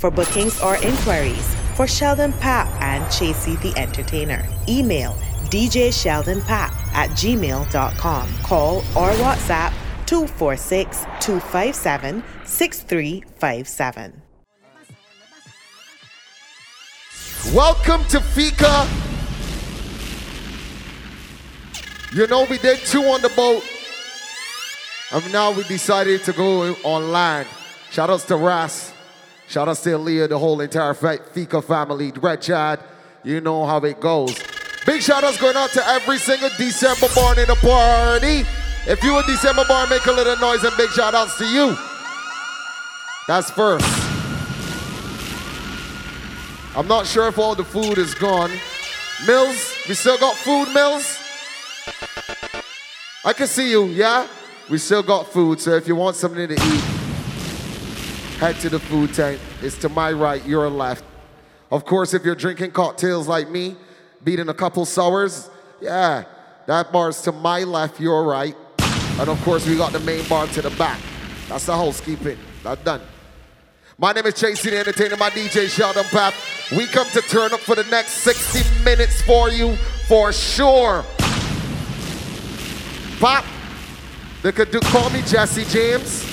For bookings or inquiries for Sheldon Papp and Chasey the Entertainer, email DJ Sheldon Papp at gmail.com. Call or WhatsApp 246 257 6357. Welcome to Fika. You know, we did two on the boat. And now we decided to go on land. Shout outs to Ras. Shout out to Leah, the whole entire Fika family. Red Chad, you know how it goes. Big shout outs going out to every single December born in the party. If you a December born, make a little noise and big shout outs to you. That's first. I'm not sure if all the food is gone. Mills, we still got food, Mills? I can see you, yeah? We still got food, so if you want something to eat, head to the food tent. It's to my right, your left. Of course, if you're drinking cocktails like me, beating a couple sours, yeah, that bar's to my left, your right. And of course, we got the main bar to the back. That's the housekeeping. That's done. My name is Chasey the Entertainer, my DJ Sheldon Papp. We come to turn up for the next 60 minutes for you, for sure. Pop, they could do, call me Jesse James,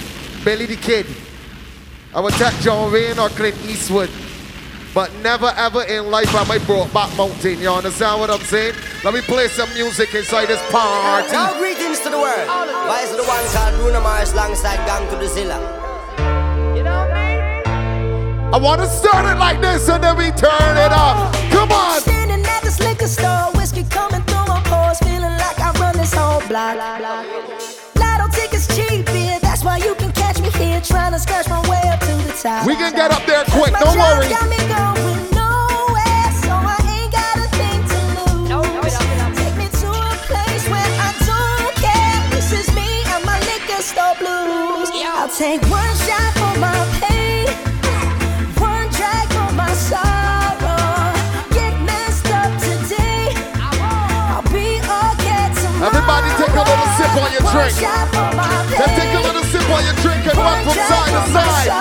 Billy the Kid. I would take John Wayne or Clint Eastwood. But never ever in life am I Brokeback Mountain. You understand what I'm saying? Let me play some music inside this party. Now greetings to the world. Why is the one called Bruno Mars alongside Gang to the Zilla? You know me? I want to start it like this and then we turn it up. Come on. Standing at this liquor store, whiskey coming through my pores, feeling like I run this whole block. Here trying to scratch my way up to the top. We can get up there quick, don't job worry. got me going nowhere, so I ain't got a thing to lose. Take me to a place where I don't care. This is me and my liquor store blues. I'll take one shot for my pain, one drag for my sorrow. Get messed up today. I'll be okay tomorrow. Everybody take a little sip on your One drink. shot for my Then take a little sip on your drink and rock from side to side.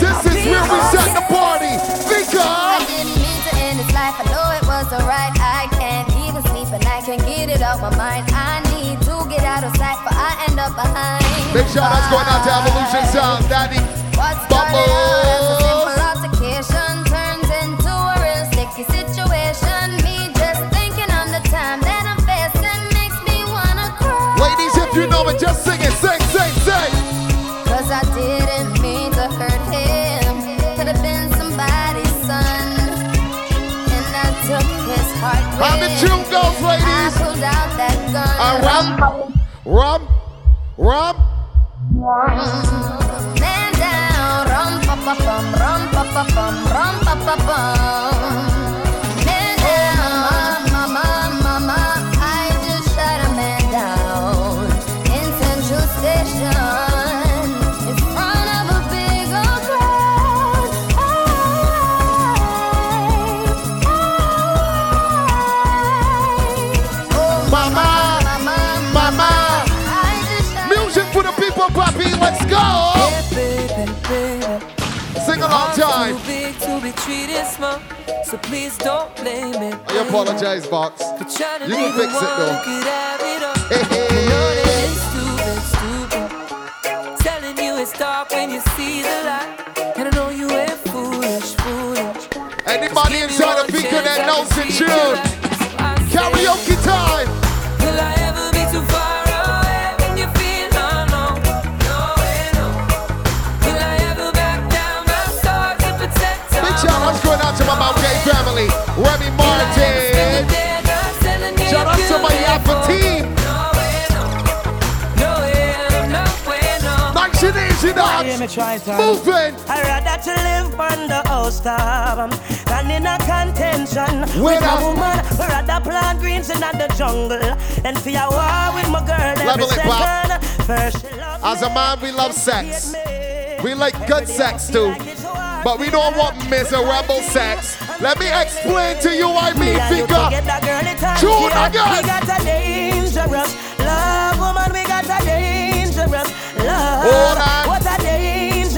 This is where we set the party. Fika. I didn't mean to end this life. I know it was alright. I can't even sleep and I can't get it out my mind. I need to get out of sight, but I end up behind. Big shout outs going out to Evolution Sound, Daddy. What just sing it. Sing, sing, sing. Cause I didn't mean to hurt him. Could have been somebody's son. And I took his heart. How the tune goes, I ladies. pulled out that gun. Uh, rum, rum, rum. Man down, rum pa pa bum, rum pa pa bum, rum pa pa bum. Small, so please don't blame me. I apologize, Box. For trying to You can fix it, though. could have it all. Hey, You know hey. that it's stupid, stupid. Telling you it's dark when you see the light. And I know you ain't foolish, foolish. Anybody inside the Fika that knows the tune? Karaoke time. Dogs. Moving. I'd rather to live on the house um, top than in a contention with Winner. a woman. I rather plant greens in the jungle than for a war with my girl every Level Bob. second. First love As a man, we love sex. We like good sex too. But we don't want miserable sex. Let me explain to you why me and you Fika. together, girl, it can't Tune kill. again. We got a dangerous love,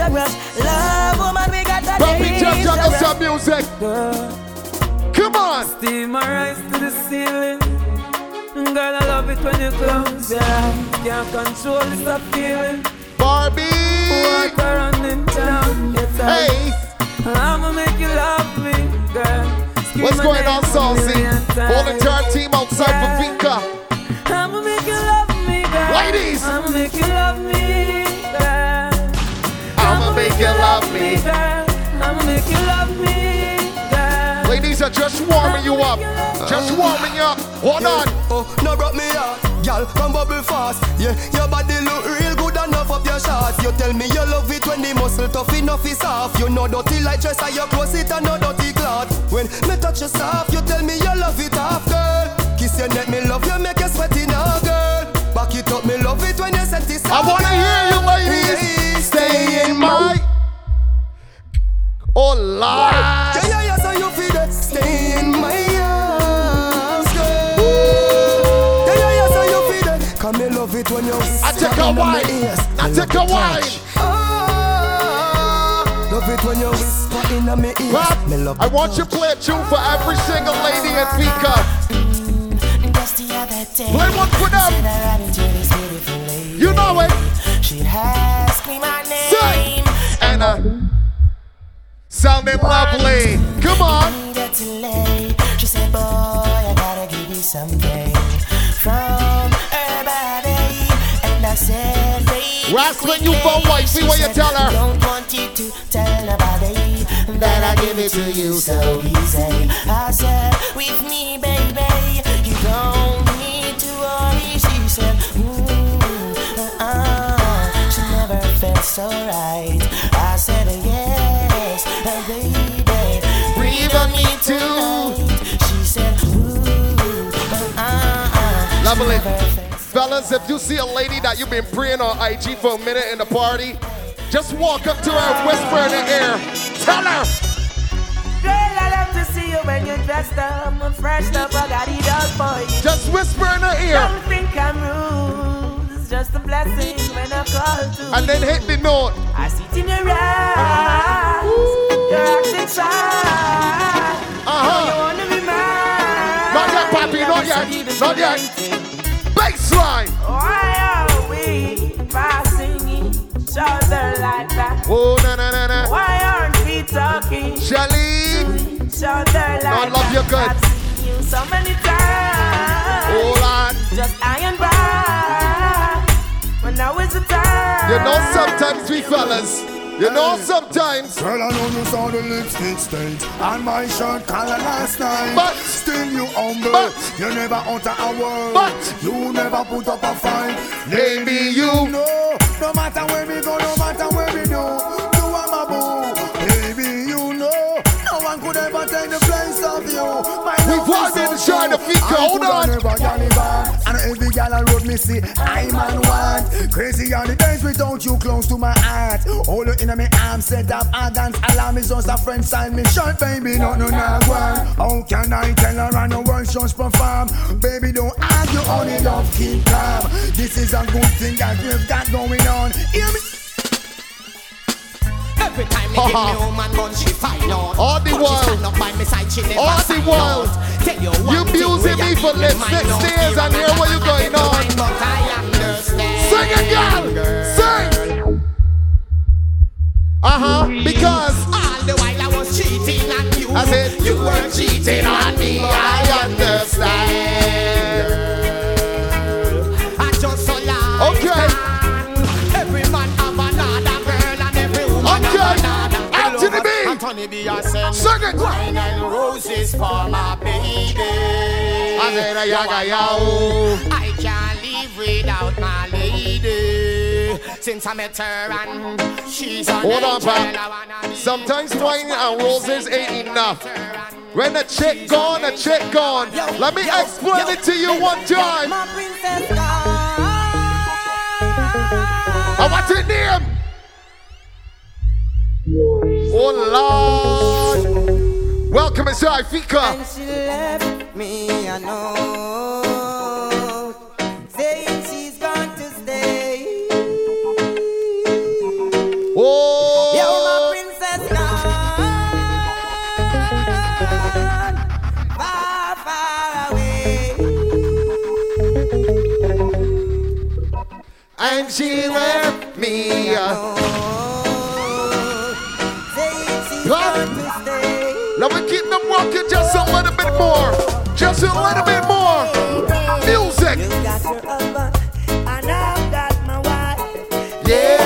dangerous. Love, woman, we got that Bobby dangerous. Bobby Jeff, some music. Girl. Come on. Steam my eyes to the ceiling. Girl, I love it when you close your. Can't control this feeling. Barbie. Water running down your tongue. Hey. I'ma make you love me, girl. What's going on, Saucy? All the entire team outside yeah. for Fika. I'ma make you love me, girl. Ladies. I'ma make you love me you love me. I'ma make you love me, girl. Ladies are just warming you up. Just warming you up. Hold on. Oh, no broke me out. Girl, come bubble fast. Yeah, your body look real good enough up your shots. You tell me you love it when the muscle tough enough is off. You know dirty like dress and your clothes it and no dirty cloth. When me touch your soft, you tell me you love it off, girl. Kiss your neck, me love you, make you sweaty now, girl. Back it up, me love it when you set it I wanna hear Oh, Lord. Yeah, yeah, yeah, so you feel that. Stay in my arms, girl. Yeah, yeah, yeah, so you feel that. Come me love it when you I take a wine. I take a wine. Ah, love it when you whisper in my ear. Rob, Me love I want you to play a tune for every single lady in Fika. Just the other day, Play one for them. I ran into this beautiful lady. You know it. She asked me my Say. name. And uh, sounding lovely. Come on. You Ross, you wife, see what you tell her. Don't want you to tell nobody that I give it to you so easy. I said, With me, baby, you don't need to worry. She said, uh-uh. She never felt so right. I said, Yes, uh, baby, breathe on me too. She said, Ooh, uh-uh. She Lovely. never felt so Fellas, if you see a lady that you've been preying on IG for a minute in the party, just walk up to her and whisper in the ear. Tell her. Girl, I love to see you when you're dressed up. I'm fresh up, I got it all for you. Just whisper in her ear. Don't think I'm rude. It's just a blessing when I call to And then hit the note. I see it in your eyes. You're Uh-huh. You wanna be mine. Not yet, papi, not yet, not yet. Baseline. Why are we passing each other like that? Oh, na na na na. Why aren't we talking Shelly. to each other like I love that? you good. I've seen you so many times. Hold on. Just iron back. When now is the time. You know sometimes we fellas. You know sometimes. Girl, I know you saw the lipstick stains on my shirt collar last night. But- still you humble. but- you never utter a word. but- you never put up a fight. Maybe you. know. No matter where we go, no matter where we do, you are my boo. Baby, you know. No one could ever take the place of you. My We've all been trying to true. figure, hold on. Every gal on road me see, I'm on one. Crazy are the days without you close to my heart. Hold you in my arms, set up arrogance. Alarm is just a friend sign me short, baby. No, no, no, one. How can I tell her I no words just perform? Baby, don't argue, only love keep calm. This is a good thing that we've got going on. Hear me? Every time me give me home and gun, she find out. All the while. she stand up by me side, she never All the out. Tell you You one thing, abusing me for keep lips me next mind days and hear what you going on. mind, But I. Sing it, girl. Sing. Uh huh. Because All the while I was cheating on you. I said you were cheating on me. I understand. B. I send it. wine and roses for my baby. I said, "Ay, ay, ay, ay." I can't live without my lady. Since I met her and she's an Hold on, pal. I wanna be Sometimes wine and roses ain't enough. with her and When a chick gone, a chick gone. Let me explain it to you one time. My princess gone. I want your name. Oh Lord. Welcome to Ifika. And she left me alone, saying she's going to stay. Oh. yeah, my princess gone, far, far away. And she left me alone. Just a little bit more. Just a little bit more. Music. You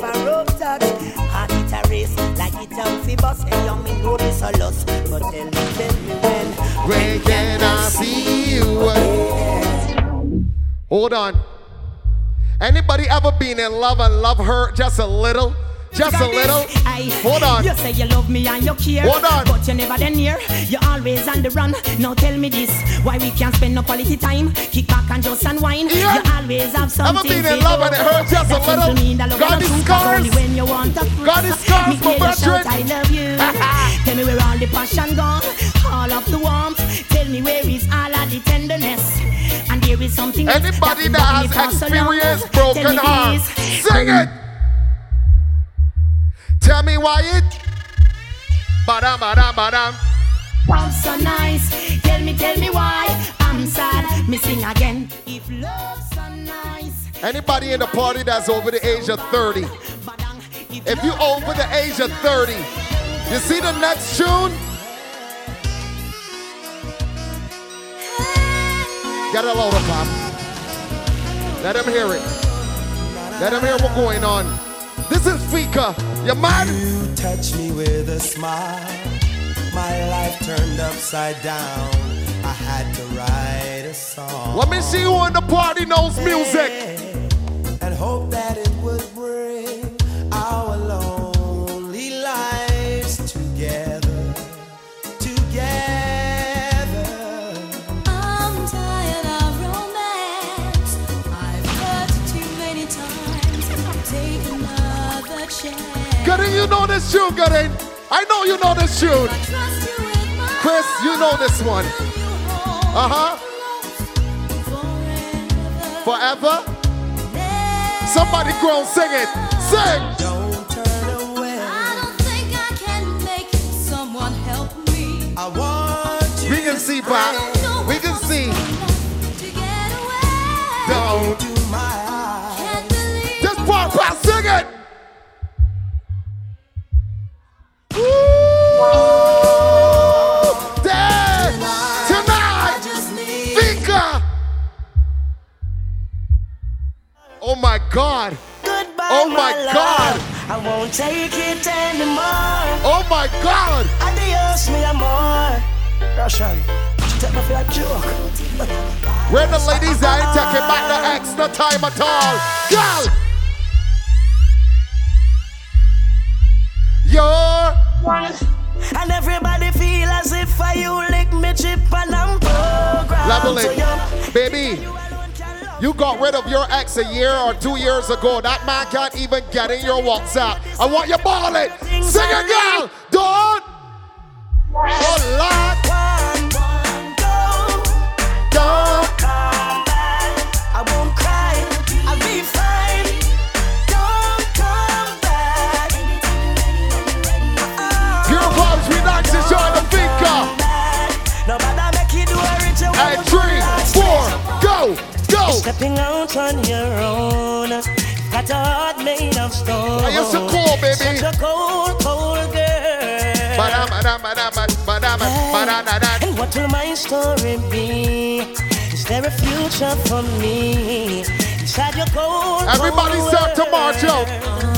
rope touch. Heart it a race like it a fi bus. Hey, young me know this a lust, but tell me, tell me when. When can I see you? Hold on. Anybody ever been in love and love her just a little? Just a little? I, Hold on. You say you love me and you care. Hold on. But you never then near. You're always on the run. Now tell me this. Why we can't spend no quality time? Kick back and just unwind. Yeah. You always have something. been in love and it hurts hurt just a little? mean that love these truth, scars? When you want to Got these scars, my brethren? I love you. tell me where all the passion gone. All of the warmth. Tell me where is all of the tenderness. And there is something Anybody that me has for so experienced broken please. sing it. Tell me why it. Badam, badam, badam. I'm so nice. Tell me, tell me why I'm sad. Missing again. If love's so nice. Anybody in the party that's over the age of 30? If you over the age of 30, you see the next tune? Get a load of pop. Let him hear it. Let him hear what's going on. This is Fika. You man? You touch me with a smile. My life turned upside down. I had to write a song. Let me see who in the party knows music. You know this tune, Gooding. I know you know this tune. Chris, you know this one. Uh huh. Forever. Somebody grown, sing it. Sing. I don't think I can make someone help me. I want you. We can see, Pop. We can see. Don't. Just pop, pop, sing it. My God. Goodbye, Oh my love. God. I won't take it anymore. Oh my God. Adios, me amor. Russian, take me for a joke. Where the ladies at? Taking back the no time at all. Girl. You're And everybody feel as if I you lick me chip and I'm programmed. level it. Baby, you got rid of your ex a year or two years ago. That man can't even get in your WhatsApp. I want you ball it. Sing it, girl. Don't. Oh, out on your own. Got a heart made of stone. I used to call, baby. Such a cold, cold girl. And what will my story be? Is there a future for me? Inside your cold, Everybody cold start to march out.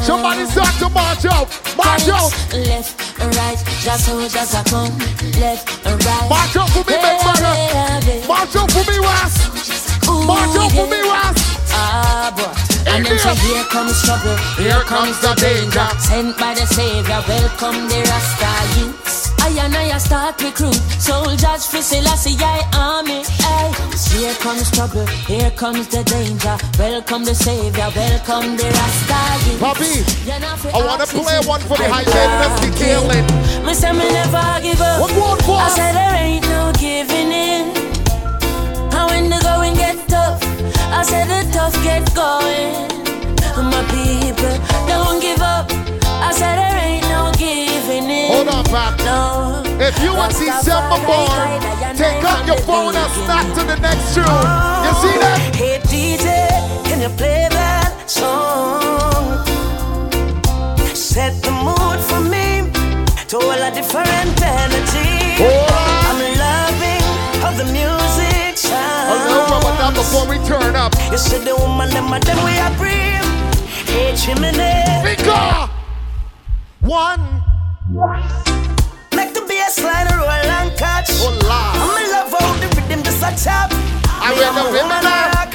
Somebody start to march out. March out. Left and right, just so just a come. Left and right. March out for me, big brother. March out for me, Ross. March out for me, Ross. Ah, boy. And then say, here comes trouble, Here comes the danger. Sent by the Savior, welcome the Rasta youths. I and I start recruit soldiers for Selassie I army. Ay. Here comes trouble, here comes the danger. Welcome the Savior, welcome the Rasta youths. Papi, You're not fi I want to play one for the high can't detailing. Me say me never give up. What going for? I said there ain't no giving in. Said the tough get going. My people, don't give up. I said there ain't no giving in. Hold on, Pap. No. If you are December born, take out your phone and snap to the next tune. You oh, see that? Hey DJ, can you play that song? Set the mood for me to all a different energy. I'm rubber down before we turn up. You see the woman, them and them we are. Hey, chimney. Finger. One. Make the bass line roll and catch. I'm in love how the rhythm just a tap. I will the my rock.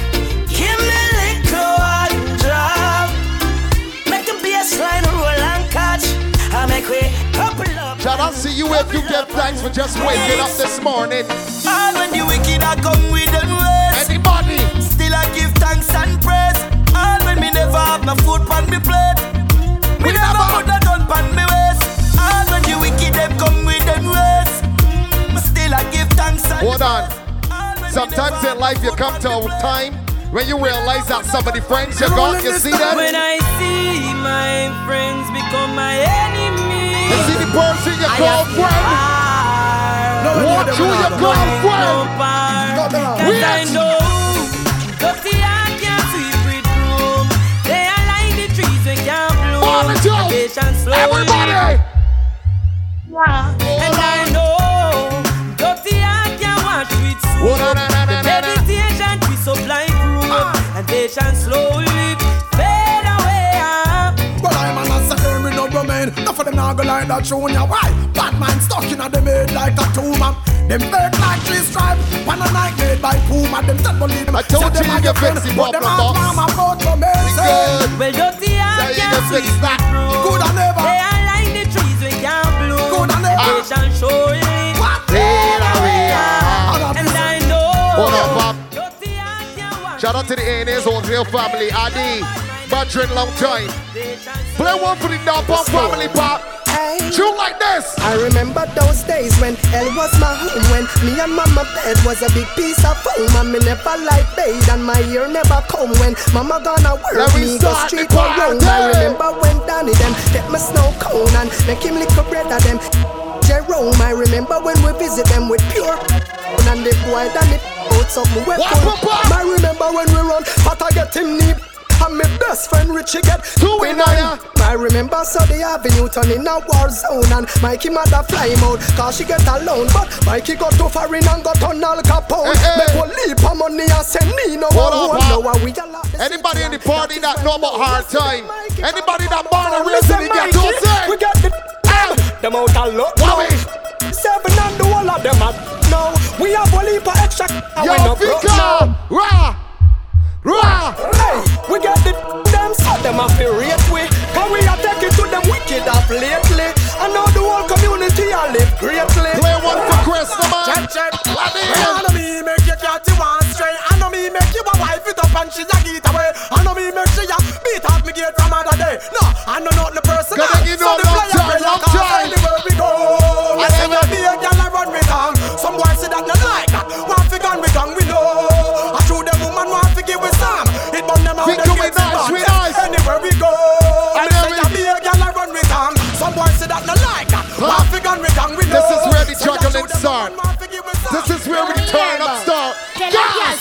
Give me little one drop. Make the bass line roll and catch. I make way couple up. Out to you if you give thanks for just waking up this morning. All when the wicked are come with them ways. Thanks and praise. All when me never have no food on me plate. Me never put a gun on me waist. All when the wicked them come with them ways. Mm, me still I give thanks and Hold on. Sometimes in life you come to a time when you realize that some of the friends you got, you see that? When I see my friends become my enemies. You see the person you call friend? Watch who you call friend. Cause I know Slowly. Everybody! And I know dirty heart can't wash with soap. The meditation twist up like rope. And patience slowly Enough of go like that junior. Why? Batman stuck in a them head like a tumor. Them fake like three stripes. One a night made by Puma. Them dead believe them. I told Say you them you are can fix friend, but them problem, mama brought from me. Good. Well, dirty heart Yeah, can't can fix that. Good and never. They are like the trees when can't bloom. Good and never. Patience slowly fade away. And I know Hold on, Bob. dirty heart can't wash Shout out to the ANA's Wholesale family, Adi, Badrin, long time. Play one for the Dapper family, Pop. Tune like this. I remember those days when hell was my home When me and mama bed was a big piece of foam And me never like bathe and my ear never come When mama gonna work Let me me go street or round I remember when Danny them get me snow cone And make him lick a bread of them Jerome. I remember when we visit them with pure And the boy Danny out something we Wah, full wah, wah. I remember when we run but I get him knee and my best friend Richie get Two in there. I remember Sunday Avenue turn in a war zone And Mikey mother fly out Cause she get alone But Mikey got too foreign and got on Al Capone Hey, hey. Make one leap of money and send me no Hold know Pop. we a lot Anybody in the party that know about hard time? Anybody that born and Oh, raised in the ghetto, say. We got the them, them out now. Wobby. Seven and the whole of them are now We have one heap of extra Yo, no broke Rah. Hey, we got the them so them to rate we. Cause we are taking to them wicked up lately. I know the whole community a live greatly. Play one for Chris, come on. Check, check.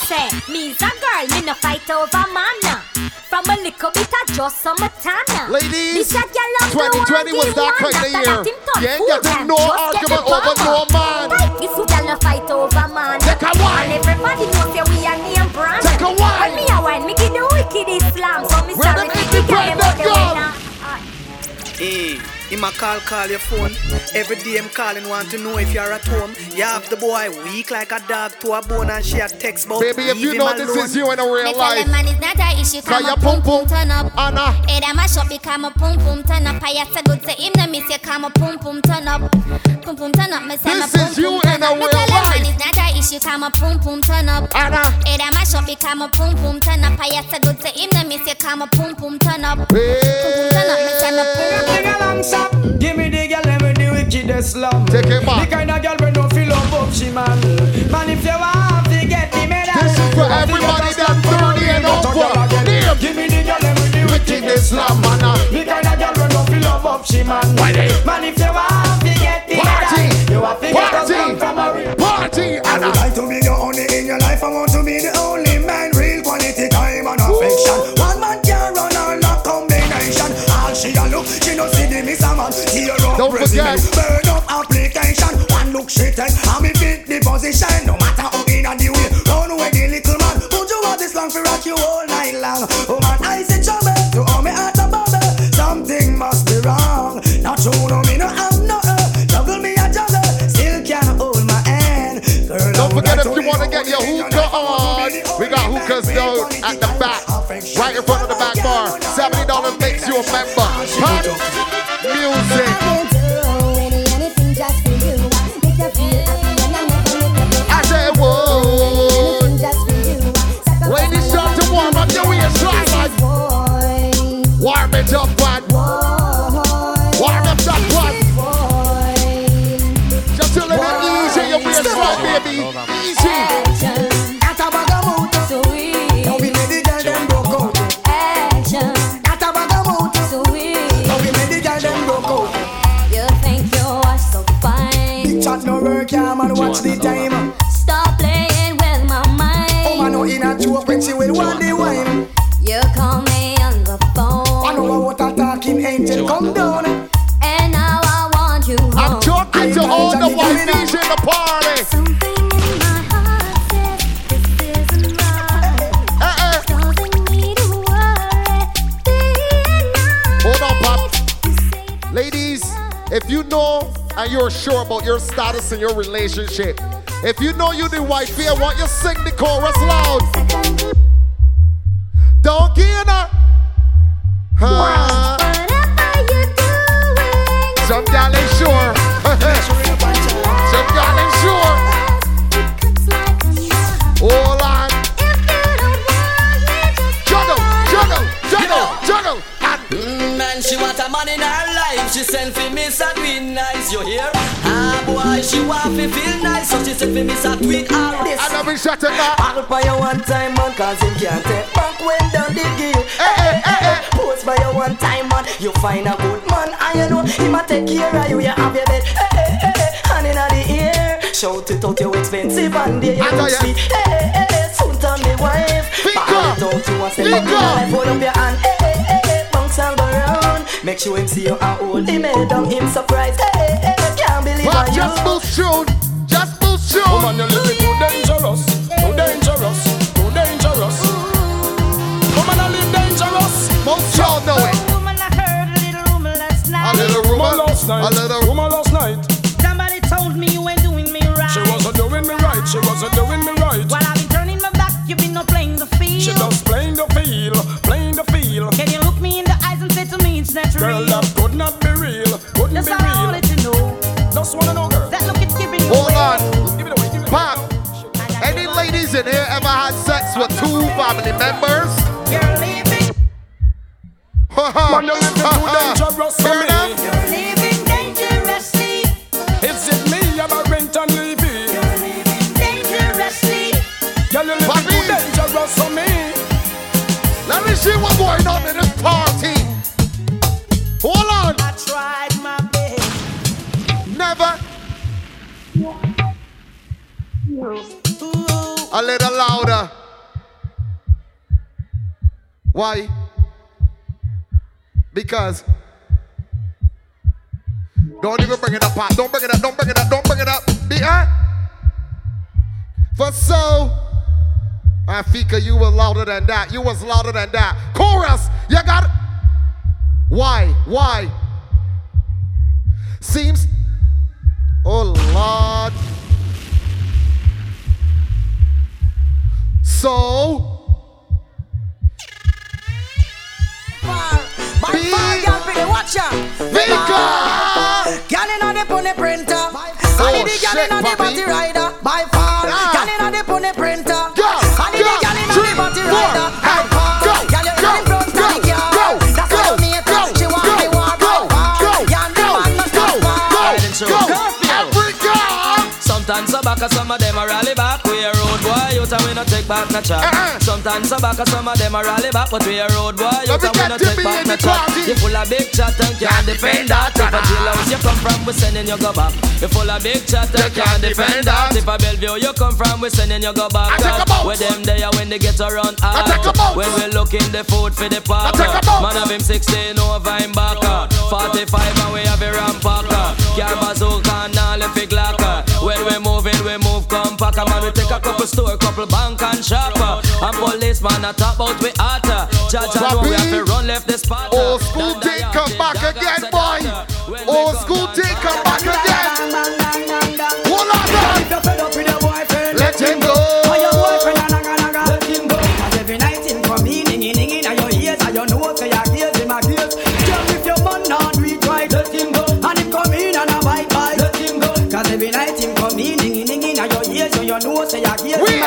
Say, me's a girl, me no fight over man. From a little bit of just summertime. nah. Ladies, This a girl love 2020 was that give kind of year. that him turn You ain't getting no just get argument over no bomber. man. This a girl no fight over man. Take a wine. And everybody knows say we a name brand. Take a wine. When me a wine, me give the wicked Islam. So me Where sorry them to the girl independent about the girl? winner. Hey, eh. Him a call, call your phone. Every day him calling, want to know if you're at home. You have the boy weak like a dog to a bone and she a text about Baby, if you him know this alone. is you in a Me real tell life. them man it's not a issue Cause Come your a pum pum turn up Anna. Hey that mash up because my pum pum turn up I say good say him no miss you Come a pum pum turn up Boom boom turn up, me say this my boom boom turn up. Me tell them man it's not a issue, come up boom boom turn up. Anna. it that mash up, it come up boom boom turn up. I have to go to him, then me say come up boom boom turn up. Boom boom turn up, me say my boom. Give me the long stop, me the girl, let me the wickedest love. Take it back. The kind of girl we don't feel love up, she man. Man, if you want to get the medal, this is for everybody that's 30 and over. Give me the girl, let me the wickedest love, man. The kind Man, if you want to get the Party. you have to get from a real Party. I would like to be the only in your life. I want to be the only man. Real quality time and affection. One man can run all the combination. All she a look, she no see the miss a man. Tear up Don't resume, burn up application. One look she take, and me fit the position. No matter how in a the way, run away the little man. Put you out this long for rock you all night long. Oh in front of the back bar. Sure about your status in your relationship, if you know you the wifey, I want you to sing the chorus loud. She send for tweet all this. I never shut it up. I'll buy you one time man, cause him can't take back when down the gill. Hey, eh, eh, hey, eh, hey, hey. Post by you one time man, you find a good man, and you know him a take care of you. You have your bed, hey, hey, hey, hey, hand in the ear. Shout it out, you expensive and there you I go tell ya. sweet. Hey, hey, hey, hey, soon turn the wife. Ball it out, you a step up in your life, hold up your hand. Hey, hey, hey, hey, bounce and go round. Make sure him see you and hold him head down, him surprised. Hey, hey, hey, can't believe I you. just move tune. Just move tune. Woman, you living too dangerous, too dangerous, too dangerous. Woman, I live dangerous. Most y'all know it. A little rumor, last night. a little rumor last night. Family members? Because. Don't even bring it up, Pop. Don't bring it up. Don't bring it up. Don't bring it up. Be huh? For so. Afika, you was louder than that. You was louder than that. Chorus, you got it. Why? Why? Seems. Oh Lord. So. By far, girl, pretty watch ya. Fika! Girl inna the pony printer. Oh, And the girl shit, inna the papi. body rider. By far, girl inna the pony printer. Go, And the go, girl inna the body rider. By far, girl you go, inna the front of go, the car. go, That's go, how you make go. She want go, me war go, by far. go, Yeah, and the go, man must go, far. go, go, Sometimes I back back, some of them a rally back. We a road boy, you and we no take back no chat. Uh-uh. Sometimes some back, some of them a rally back, but we a road boy, you and we get no take back no chat. You full of big chat and can't defend that. If a jailhouse you come from, we sending you go back. You full of big chat and can't defend that. If a Bellevue you come from, we sending you go back. Where them there when they get around out. When we looking the food for the park. Man of him 16 over him back. 45 and we have a rampacker. Car bazooka and all if it glocker. When we move moving, we move compact. Man, we take a couple store, couple bank and shopper. Uh, and policeman a talk about we hotter. Uh. Judge and know we have to run left the spot. Uh. Old school thing come back again, boy. Old school thing come back again. Hold on,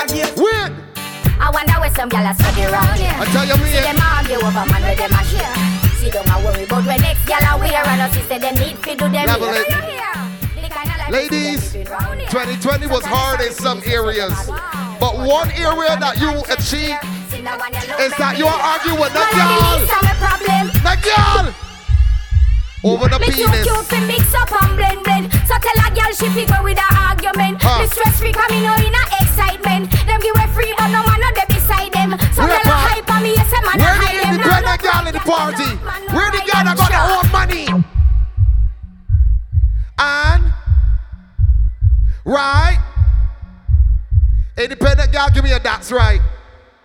gaze, him a gaze. Wait, I wonder where some gyal a study round here. I tell you, me, See them argue over man where them a share. See don't a worry about when next gyal a wear and us say them need fi do them Level here. it. You hear? The kinda life Ladies, 2020 was hard in some areas, but one area that you achieved is that you are arguing with the girl. The girl over the Me too cute fi mix up and blend blend. So tell a girl she fi go with a argument. Huh. Me stress free come in in a excitement. Them give her free but no man no dey beside them. So tell a hype on me yes a man a Where hide the, them. where the girl in the party? Where the girl that got their own money? And right, independent girl, give me a that's right.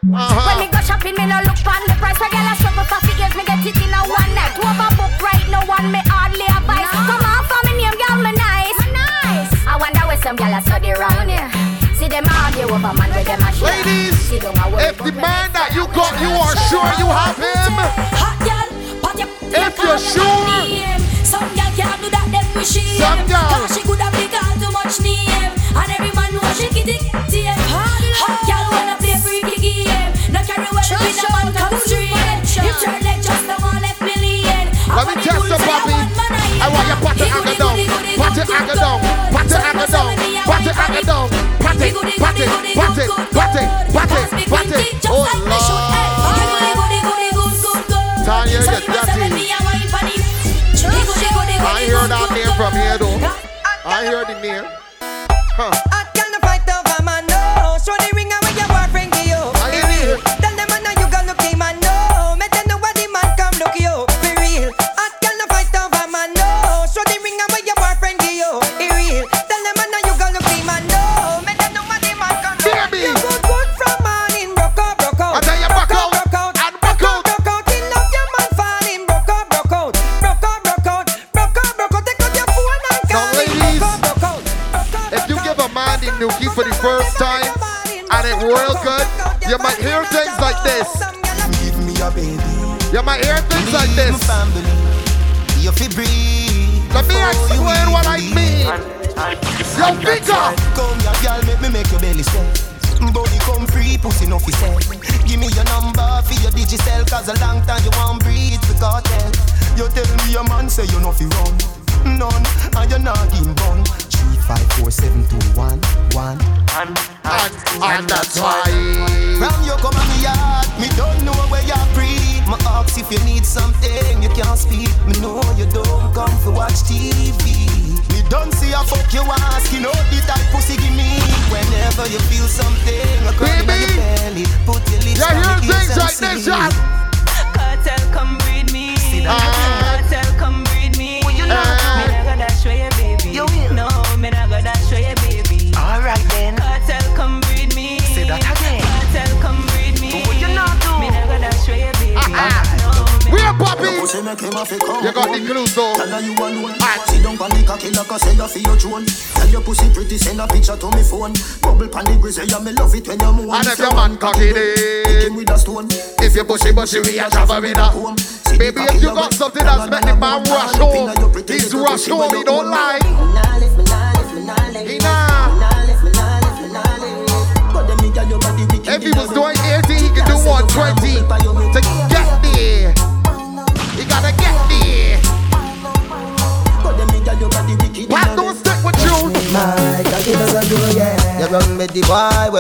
When Uh-huh. me go shopping, me no look on the price. A girl a struggle for figures, me get it in a one night. Overbook right, no one me hardly advice. Come on, for me name, girl, me nice. nice. I wonder where some girl a study round here. See them argue over man where them a share. Ladies, See them if the man that you got, you are sure you have him. Hot girl, If you're sure, Some girl can't do that, them wish she Some girl. Cause she could have big all too much name And every No carry well with a man come straight If your leg just a one left million let me test the puppy. I want. Oh Lord, Tanya, you're dirty. I hear that name from here though. I hear the name. Huh. Bushy, we a travel with home. Baby, if you got something that's make the man rush home, he's rush home, he don't lie.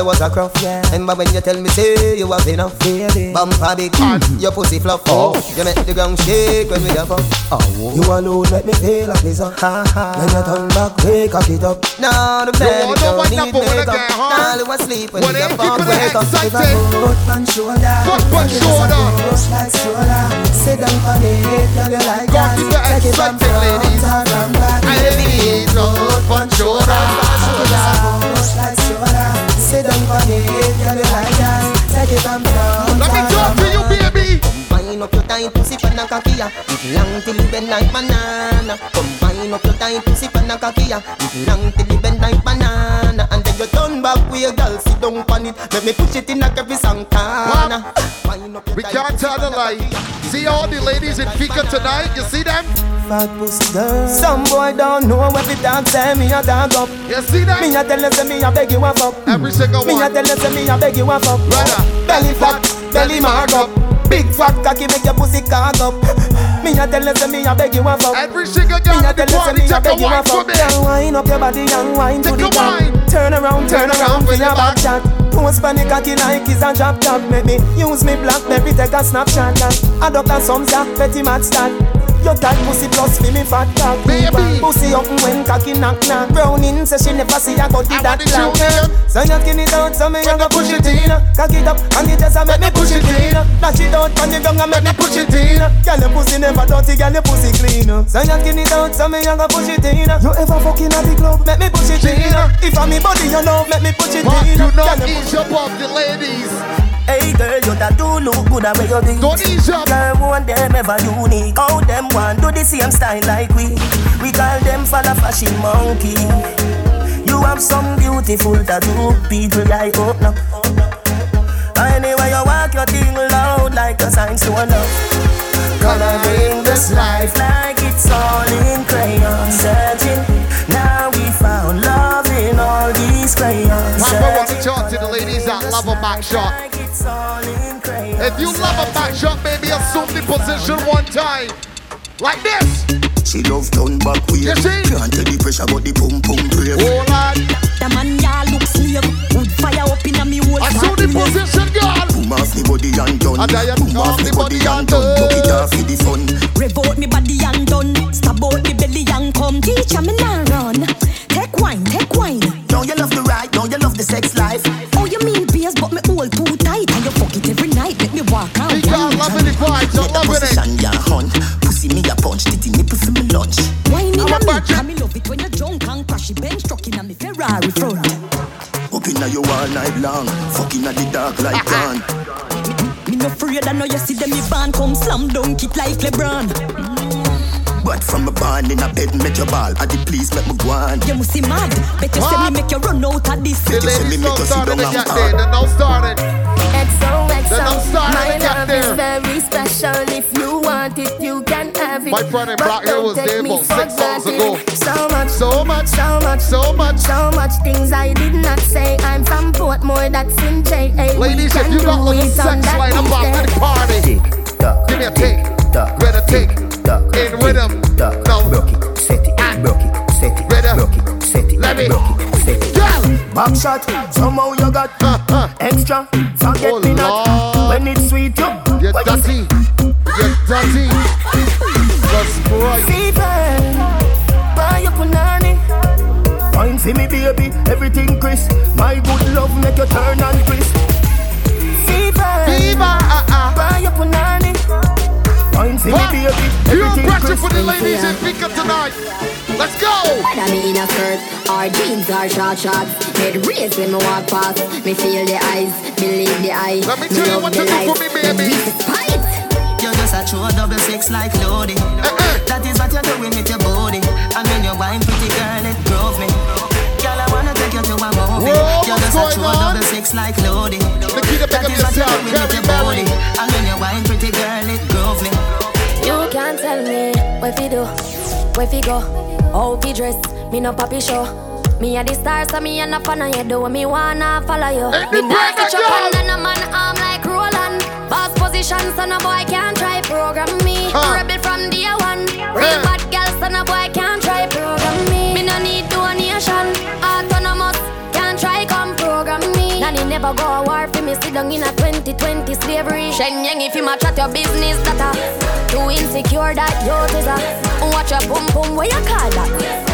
Was a cruff? Yeah. Remember when you tell me say you have enough? Baby. Bumper big, your pussy fluff. Oh. You make the ground shake when we have up. Oh. You alone make me feel like this. Uh. Ha ha. When you turn back, wake up it up. No, the bed don't need makeup. Nah, you asleep when you them get up, people are wake up. I excited. put one shoulder, Put one shoulder. Push like stroller. Sit down for me, girl you like that. it Take it from front from back. Ladies, put one shoulder. Push like stroller. Sit down for me, girl you like that. Take it from front Let me talk to you, baby. Combine up your tight pussy pan a kakia It long till it bend like banana. Combine up your tight pussy pan a kakia It long till it bend like banana. And then you turn back with your girl sit down pan it. Let me push it in like every Santana We can't tell the lie. See all the ladies in Fika tonight? You see them? Fat pussy girl. Some boy don't know what the dog say Me a dog up. You see that? Me a tell you say me a beg you a fuck. Every single one. Me a tell you say me a beg you a fuck. Belly fat, belly mark up Big fat cocky make your pussy cock up. Me a tell you say me a beg you a fuck. Every single girl Me a in the tell you say party, me a take a beg you a fuck. Girl wine up your body and wine to the top. Turn around, turn around for your back. shot Post the cocky like it's a drop top. Make me use me blackberry take a snapshot A duck and some sack petty mat stat your tight pussy plus me fat cock Baby. Pussy up when cocky knock knock. Browning say she never see a go did that clock So you skin it out so me a go push it in. Cock it up and it just a make me push it in. Dash it out on the ground and make me push it in. Girl your pussy never dirty, girl your pussy clean So you skin it out so me a go push it in. You ever fucking at the club, make me push it in. If I'm me body you love, make me push it in. not you ease up off the ladies. Hey girl, you that do look good at where you think. Don't ease up. Girl, one them ever unique. How them want do the same style like we? We call them fella fashion monkey. You have some beautiful tattoo People like up now Anyway you walk your thing loud Like a sign to love Coloring this life like it's all in crayon. Searching, now we found love in all these crayons love a back shot. If you love a back shot, baby, assume the position one time. Like this. She love turn back way. You see? Can't tell the pressure but the pum pum brave. Oh lad. The man ya look slave Wood fire up in a me whole Assume the position, girl. Boom off the body and done. And I am make your ball. At the please make me go on. You must see mad Better say me make you run out of this The Better say ladies don't make you sit started to get there. They don't started. XOXO, Then I'm starting my to get love there. is very special. If you want it, you can have it. My friend in Black Hill don't was take there about six months ago. So much, So much, so much, so much. so much things I did not say. I'm from Portmore, that's in J. Hey, we Ladies, can if you got do little it on sex that line up after the Tuesday. party, give me a take. Shot, somehow you got extra. Forget Oh, me not Lord. when it's sweet. You, You're what dirty. You're dirty. Just right. Fever, buy your punani. Wine for me, baby, everything crisp. My good love make you turn and crisp. Fever, Fever, uh-uh. buy your punani. Wine for me, What? baby, Pure everything pressure crisp. for the ladies in Fika tonight. Let's go. Whether me in a skirt or jeans or short shorts Head raised when me walk past Me feel the eyes, believe the eye Let me tell you what the to do light. for me, baby. With You're just a true double six like loading. Eh, eh. That is what you're doing with your body. And when you're wine, pretty girl, it drove me. Girl, I wanna take you to a movie. Whoa, you're just a going true on? double six like loading. Nikita, pick up is what you're yourself. doing with your body. Berry. And when you're wine, pretty girl, it drove me. You can't tell me where fi do, where fi go How fi dress, me no papi show Me a the star, so me a no fan of you Do me wanna follow you Hey, Me not your hand and a man arm like Roland Boss position, so no boy can't try program me Huh. Rebel from day one Real bad girl, so no boy can't try program me Me no need donation Autonomous, can't try come program me. Nanny never go a war for me. Sit down in a 2020 slavery. Shen Yang, if you match at your business, that a too insecure that a watch your boom boom. Where you call that?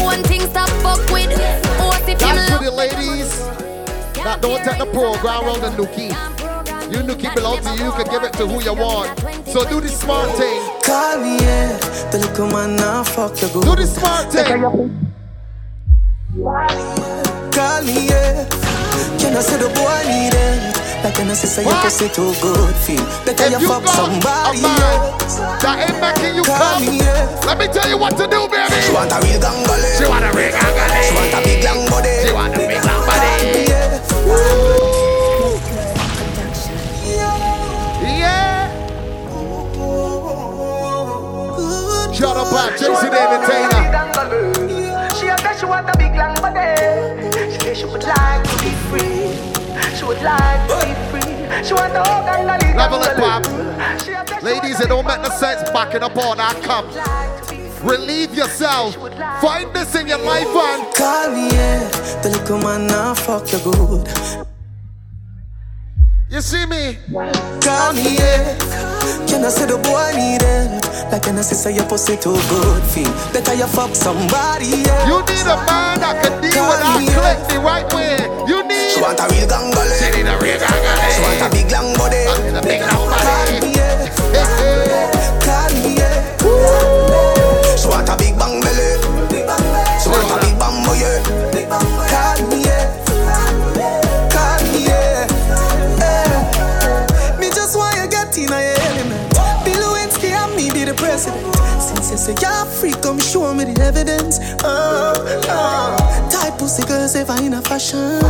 Do your own thing, stop fuck with. What if you That's for the ladies that don't take the program round the nookie. You nookie belongs to you, you can give it to who you want. So do the smart thing. Call me, yeah. The little man now fuck your good. Do the smart thing. Call me, yeah. Can I say the boy need it? Like when I say your pussy too good feel. Better If you you fuck got somebody else. that ain't making you Call come, me, yeah. let me tell you what to do, baby. She want a real gangale. She want a real gangale. She want a big long body. She want a big long body. Yeah. Yeah. Shut up, back, Jason the Entertainer. She a said she want a big long body. She said she would like to be free. She would like to be free. She want a hug and a little Level it, pop. She a said she Ladies, it don't make no sense backing up on that cup. Relieve yourself. Find this in your life, and Call me, yeah. The little man now fuck you good. you see me. Call me, yeah. Can I say the boy need it? Like when I say your pussy too good feel. Better you fuck somebody, yeah. You need a man that can deal with that click the right way. You need. She want a real gangale. She need a real gangale. She want a big long body. A big long body. Call me, yeah. Call me, yeah. She want a big bang belly. Me the evidence. Uh, uh. Type pussy girls ever in a fashion.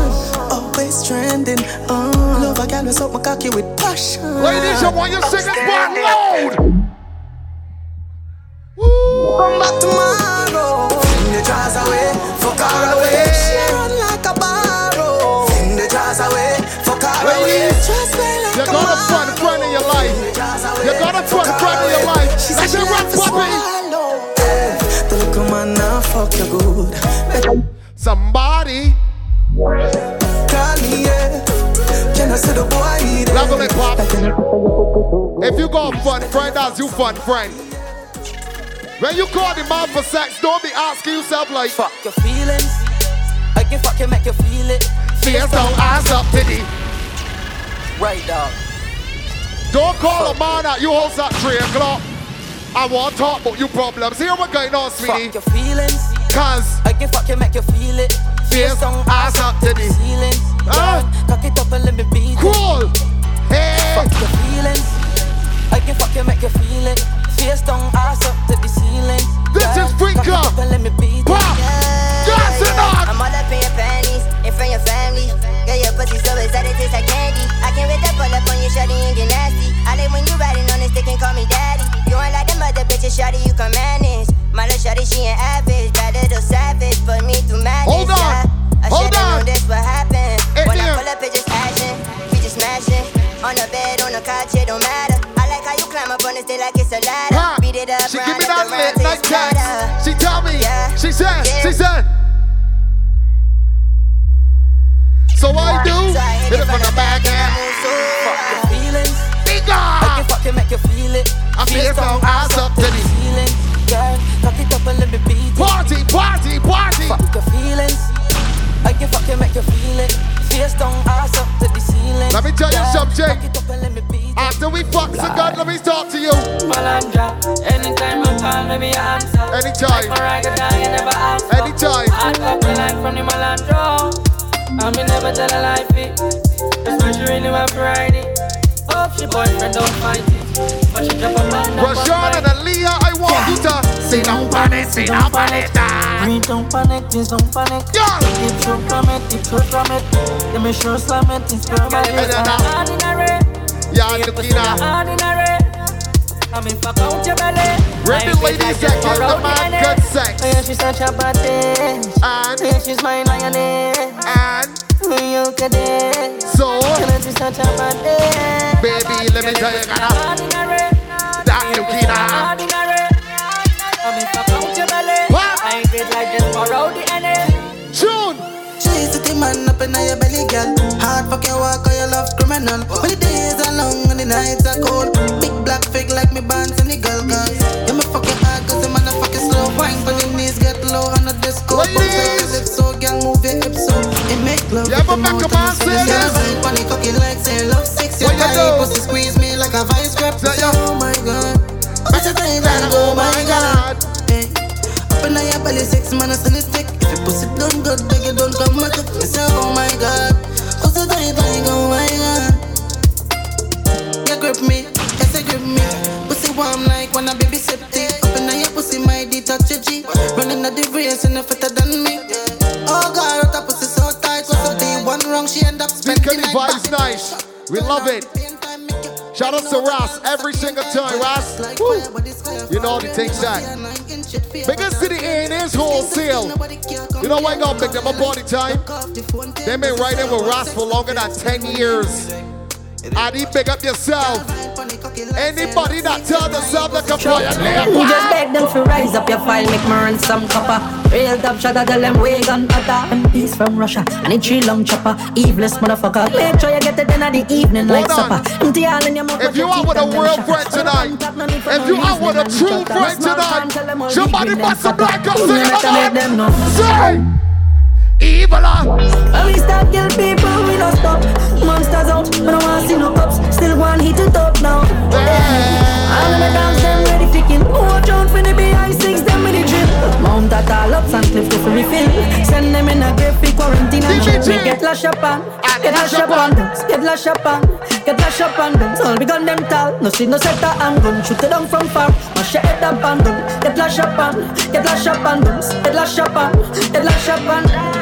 Always trending. Uh. Love a girl with up my cocky with passion. Ladies, I want you singing one loud. Come back tomorrow. Fling the jars away, fuck pop. If you got a fun friend, that's you fun friend. When you call the man for sex, don't be asking yourself like, Fuck your feelings. I can fucking make you feel it. Face down, ass up, titty. Right, dog. Don't call a man at you house at 3 o'clock. I want to talk about your problems. Here what going on, sweetie. Fuck your feelings. Cause I can fucking make you feel it. Face down, ass up, titty. Ceiling. Ah. Huh? Cock it up and let me beat it. Cool. Hey. Fuck your feelings. I can fucking make you feel it. Face down, ass up to the ceiling. This is Freak Up. let me beat. Pop. On. I'm all up in your panties, in front of your family. Girl, your pussy so exotic, tastes like candy. I can't wait to pull up on you, shawty, and get nasty. I like when you riding on this stick and call me daddy. You ain't like them other bitches, shawty, you can manage. My little shawty, she ain't average, bad little savage, put me through madness. Hold on. I Hold should've on. known this would happen. Hey, when. I pull up, it just action. We just smashing. On the bed, on the couch, it don't matter. Climb up on this day like it's a ladder. Ha. Beat it up, She give me it that around late till night it's She tell me. Yeah. She said. Yeah. She said. So I do. Hit it from the back end. Fuck your feelings. Nigga. I can fucking make you feel it. I face down, ass up to the ceiling. Girl, cock it up and let me beat it. Party, party, party. Fuck your feelings. I can fucking make you feel it. Face down, ass up to the ceiling. Let me tell you Girl, something. Cock it up and let me beat it. After we fuck the gun, let me talk to you. Malandra, anytime I call, maybe I answer. Anytime. Like Mariah you never answer. Anytime. I got the line from the Malandro. I me never tell a lie, fit. That's why she really want Friday. Hope she boyfriend don't fight it. But she drop a man Rashawn and Aaliyah, I want you to on it, sit down on it. Please don't panic, please don't panic. Yeah. It's so from it, it's so from it. Let me show slam it, it's from my And ordinary. Yeah, Nikita. Ordinary. I mean, fuck out your belly. Ready, ladies, that give the man good sex. Oh, yeah, she's such a bad bitch. And yeah, she's my lioness. And you dance. So, yeah, she's such a bad bitch. baby, let me tell you, gotta uh-huh. Ordinary. that Nikita. Ordinary. I mean, fuck out your belly. I ain't like just for out the energy. Man up in your belly, girl. Hard fuck your walk or your love criminal. When the days are long and the nights are cold. Big black fig like me bands and the girl cause You me fuck your hard cause the man a fuck you slow. Wine when your knees get low on the disco. Bounce like your lips so, girl move your hips so. It make love Yeah, but the back up and say this. Girl on the cocky like say love sex. Your tight pussy squeeze me like a vice grip. Oh my god. But you think that oh, oh my god. Hey. Eh. Up in your belly, six man, I send it thick. If pussy done good, beg you don't come back. Me say, oh my god. The tight like, oh my god. You grip me, yes, you grip me. Pussy warm like when a baby septic. Up in your pussy, my D touch your G. Running at the race and fitter than me. Oh god, what a pussy so tight. So deep, one wrong, she end up spending Kenny night vibes nice. We love it. Shout out to Ross every single time, Ross. Woo. You know he takes that. Biggest city in is wholesale. You know why I gotta pick them up all the time? They been riding with Ross for longer than 10 years. I need big up yourself. Anybody that tell themselves they can play a You just beg them to rise up your file, make me run some copper. Real top shot, I tell them we gun utter. MPs from Russia, and it's tree long chopper. Eveless motherfucker. Make sure you get it in at the evening like on. supper. Empty all in your mouth. If you out with a world friend tonight, if you out with a true friend tonight, somebody bust a black up, sing it along. Say, evil. When we start kill people, we don't stop. Monsters out, we don't want see no cops. Still one hit it up now. All of the dogs them ready kill. Watch out for the BI6, them with the drip. Mount at all ups and cliff to refill. Send them in a grave for quarantine and shit. Me get lash up on, get lash up on, get lash up on, get lash up on guns. All we gun them tall, no see no setter and gun. Shoot it down from far, mash your head up and gun. Get lash up on, get lash up on guns, get lash up on, get lash up on.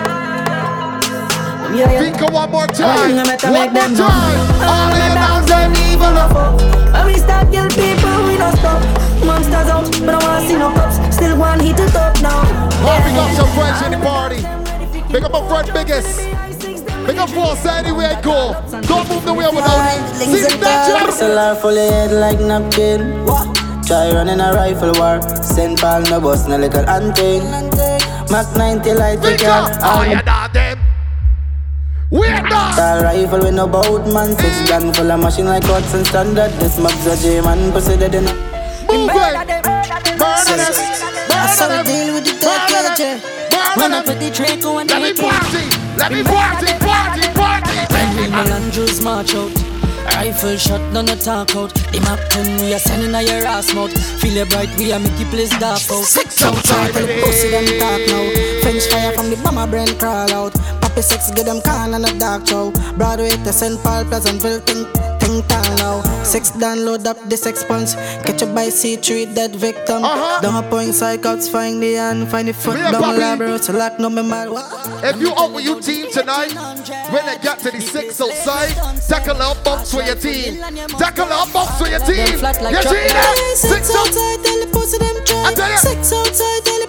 Yeah, yeah. Think one more time. One more time. Oh, All of the dogs them evil fuck. When we start kill people, we don't stop. Monsters out, but I wanna see no cops. Still one hit it up now. Oh, big up some friends in the party. Big up my friend biggest. Big up for us anywhere I go. Don't move the wheel without me. See that Solar full of head like napkin. Try running a rifle war. Send Paul no bus, no little anting. Mac 90 light we can. Oh, you know them. We're done. Tall rifle with no bout man. Six mm. gun full of machine like what's in standard. This mob's a J man, pussy dead in a. Move it. Murder them. That's how we deal with the third culture. When I put the Draco and Let me party. Let me party, party, party. When the Andrews march out Rifle shot, none of talk out The map 10, we are sending a your ass mouth Feel it bright, we are make the place dark out Six outside, the pussy them talk now. French fire from the bomber brain crawl out. Poppy sex, get them can on a dark show. Broadway to St. Paul, Pleasantville, think, think town now. Six download up the six expunge. Catch up by C3, dead victim. Uh-huh. Down a point, psychots, find the hand, find the foot, down puppy. labor, so lock no mad. If you out with your team tonight, when they get to the six outside, a little box with your team. A little box with your team. You see that? Six outside, tell the pussy them you. Six outside, tell the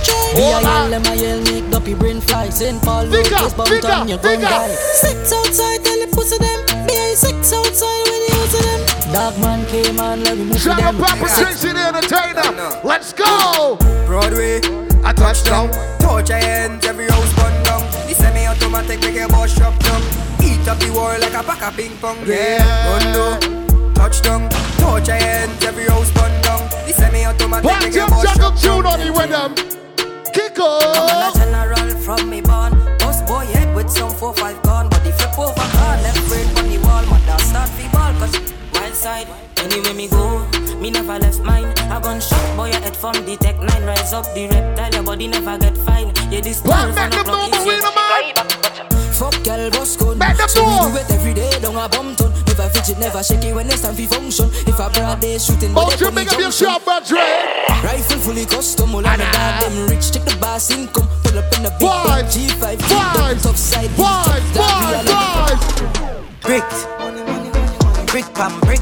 pussy them try. Me a yell, them a yell, make duppy brain fly St. Paul road, Figure, is bound figure, on your gun guy Six outside, tell the pussy them. Be six outside when you use them. Dog man came and let me move Shout them out Papa Tracy the entertainer. Let's go. Broadway, a touchdown. Touch your hands, every house burn down. The semi-automatic make your boss shop down. Eat up the wall like a pack of ping pong. Yeah, Rondo, oh, touchdown. Touch your hands, every house burn down. The semi-automatic Watch make him your boss juggle shop tune on the rhythm. Kick off. I'm a general from me born. Boss boy head with some 4-5 gun. But the flip over car, left brain on the wall. Mother start free ball, cause wild side. Anywhere me go, me never left mine. A gunshot boy, your head from the tech 9. Rise up the reptile, your body never get fine. Yeah, this One twelve back and them o'clock door, is Fuck girl, boss gun Back them So we do it every day, down a bum ton Never fidget, never shake it when it's time for function If a broad day shooting, but they you put me make up your junction shop, man, Dre. Rifle fully custom, all on the dog, them rich, check the boss income Pull up in the big Five, bag, G5, five, G5, tough side, five, five, five. Bricks. Brick pam brick.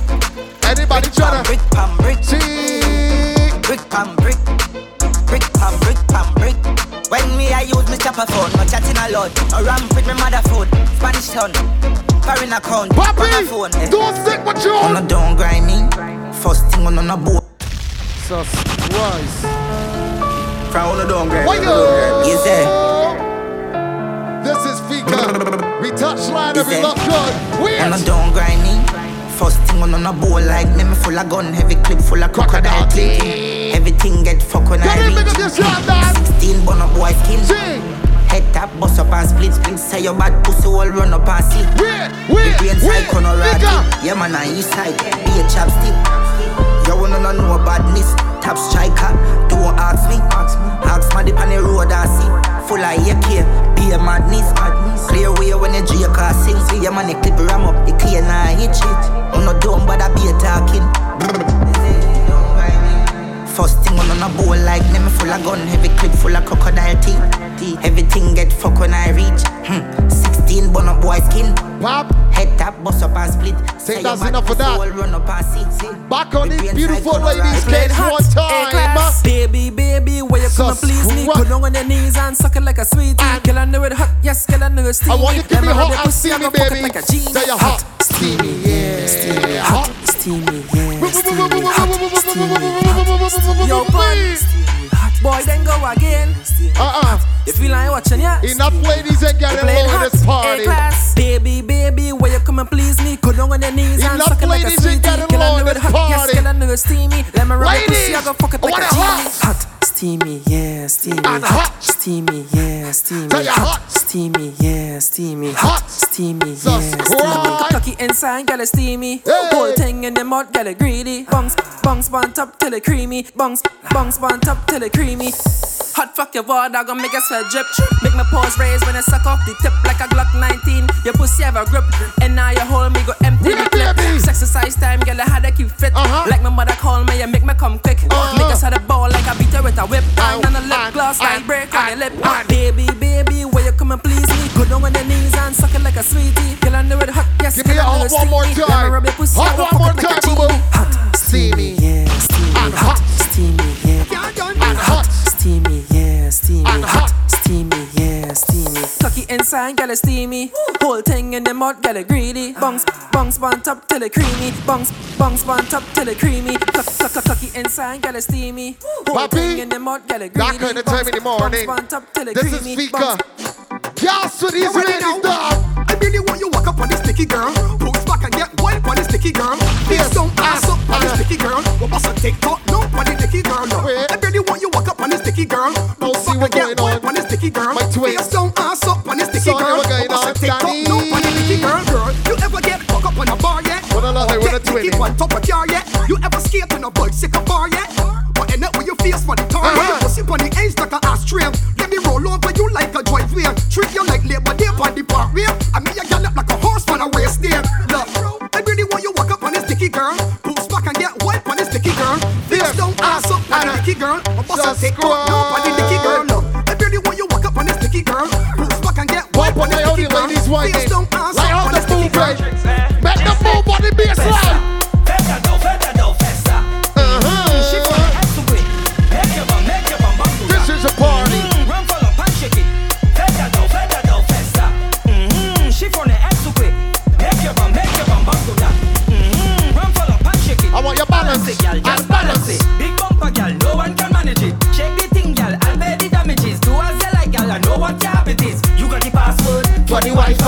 Anybody tryna brick pam brick. See, Brick pam brick. Brick pam brick pam brick. When me I use me chopper phone, no chatting a lot. A ramp with me mother phone. Spanish town. Foreign account. Papi, phone. don't stick with you. On a don't grind me. First thing on a boat. Jesus Christ. From on a don't grind. Why You say. This is Fika. punchline if every look good. And I don't grind me. First thing on on a bowl like me, me full of gun, heavy clip full of crocodile teeth. Everything get fucked when I reach. 16 bun up boy skin. Head tap, bust up and split split. Say your bad pussy all run up and sleep. The brain side corner rad Yeah man, I east side. Be a chapstick. You wanna know badness. Tap striker. Don't ask me. Ask my dip on the road I see. Full of AK. Be a madness. Clear way when you J car sing. See your man, the clip ram up. The clear now hit shit. I'm not dumb, but I be a talking. First thing on a bowl like me, me full of gun, heavy clip full of crocodile teeth. Everything get fuck when I reach. Hmm. 16 bun up boy skin. Pop. Head tap, bust up and split. Think that's enough for that. Run up and see, see. Back on The these beautiful side ladies' rise. one time. Baby, baby, where you come and please me? Go down on your knees and suck it like a sweetie. Girl, I know it hot, yes, girl, I know it steamy. I want you to give me Let hot rub your and pussy, I steamy, go fuck it baby. Like a genie. Say you're hot, steamy, yeah. Steamy, hot, steamy, yeah. Steamy, hot, steamy, hot. Yo, pun. Boy, then go again. Uh-uh. You feel like watching, yeah? Enough ladies ain't getting Playing low in hot, this party. A-class. Baby, baby, where you come and please me? Go down on your knees and Enough suck it like a ladies sweetie. ain't getting Girl, I low in know it this hot, yes, party. girl, I know it steamy. Let me rub your pussy, I Ladies, go fuck it I like want a it hot. genie. Hot, steamy, yeah, steamy. And hot. Steamy, yeah, steamy. You're hot. Steamy, yeah, steamy. Hot. Steamy, yeah, steamy. Cocky inside, it steamy. Whole thing in the mud, it greedy. Bungs, bungs, bun top till it creamy. Bungs, bungs, bun top till it creamy. Hot fuck your water, gonna make your sweat drip. Make my paws raise when I suck off the tip like a Glock 19. Your pussy have a grip, and now you hold me, go empty the clip. Exercise time, girl, I had to keep fit. Uh-huh. Like my mother call me, you make me come quick. Uh-huh. Make us had a ball like I beat her with a whip. Oh, and on a lip gloss, like break on your lip. Baby, baby, where you come and please me? Go down on your knees and suck it like a sweetie. Girl, I know it hot, yes, Give me a I hot one more steamy. Let me time. rub your pussy, Hot I one fuck more time, genie. Hot, Steamy. yeah, steamy. Hot. steamy, yeah, steamy. Hot. Steamy, yeah, steamy. Cocky inside, it steamy. Whole thing in the mud, it greedy. Ah. Bungs, bungs, bun top till it creamy. Bungs, bungs, bun top till it creamy. Cock, cock, cock, Cocky inside, it steamy. Whole Papi, thing in the mud, it greedy. That kind of time in the morning. Bungs, bun top till it This is creamy. Fika. Y'all so these ready ladies now? dog. I really want you walk up on this sticky girl. Pose back and get wild on this sticky girl. Face down, ass up on this sticky girl. What bust a TikTok? No, on this sticky girl. No. I really want you walk up on this sticky girl. Pose back and get wild on this sticky girl. Face down, ass up on this sticky girl. you were going What bust a on, TikTok? No, on this sticky girl. Girl, you ever get fuck up on a bar yet? What a lot, Or they were get the naked twinning. on top of car yet? You ever skate in a bicycle bar yet? But end up with your face for the. Uh-huh. When you pussy on the edge like a ass trail. Let me roll over you like a driveway. Treat you like labor day on the parkway. I mean you gallop like a horse on a race day. Look, I really want you walk up on this sticky girl. Poops back and get wipe on this sticky girl. Face down, ass up on the sticky girl. Or bust a take up, no on the sticky girl. Look, I really want you walk up on this sticky girl. Poops back and get wipe on All sticky girl. Face down, ass up password For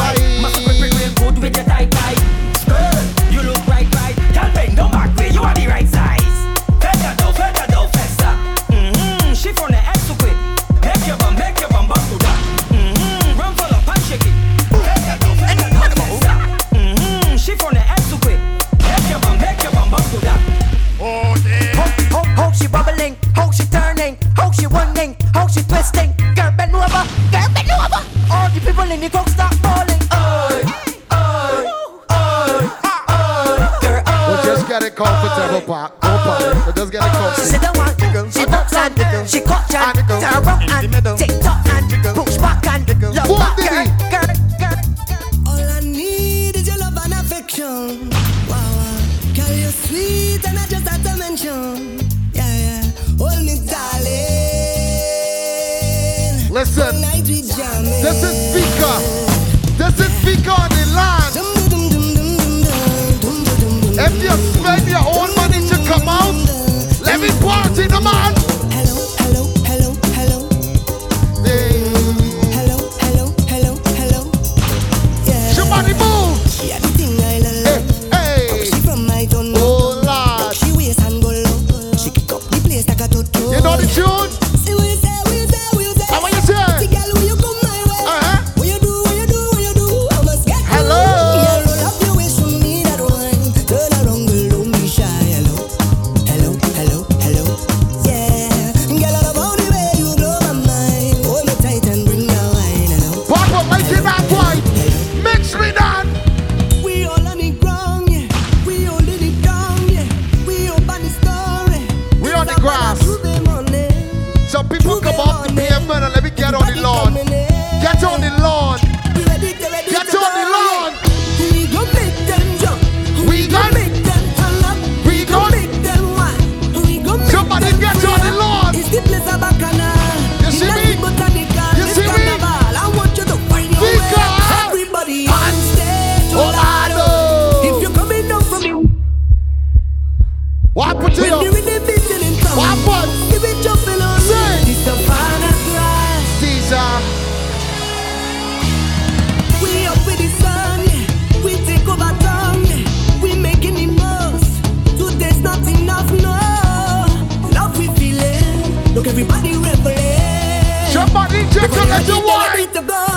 take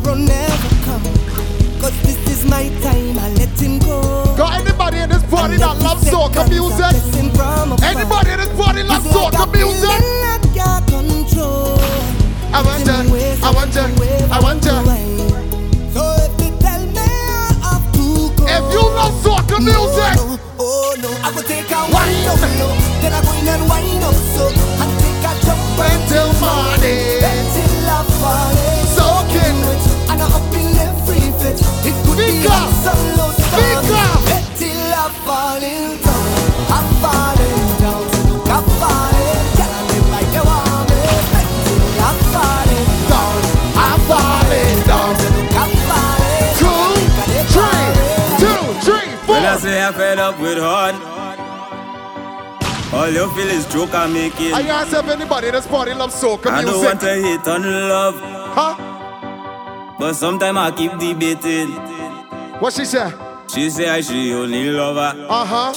tomorrow never come. Cause this is my time, I let him go. Got anybody in this party that loves soca music? Anybody in this party loves soca music? I want to, I want to, I want to. So if you tell me I have to go. If you love soca music, oh no, I will take a up, no. Then I go in and wind up, so fed up with hard, all you feel is joke I make it. I ask if anybody in this party loves soca I don't music. want to hate on love, Huh? but sometimes I keep debating. What she say? She say I she only love her. Uh huh.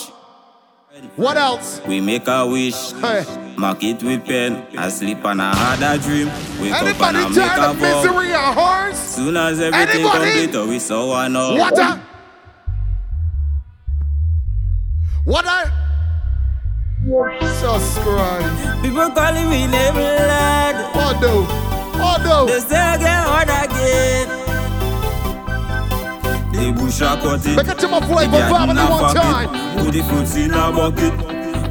What else? We make a wish, Hey. mark it with pen. I sleep and I had a dream. We wake up and Anybody I make a misery and horse? Soon as everything Anybody? complete, we saw one. What a? What a? Jesus Christ. People calling me name lad. Oh no. Oh no. They say I get hard again. The bush are cutting. Make it to my flavor The garden family a one faggot. time. Put the fruits in a bucket.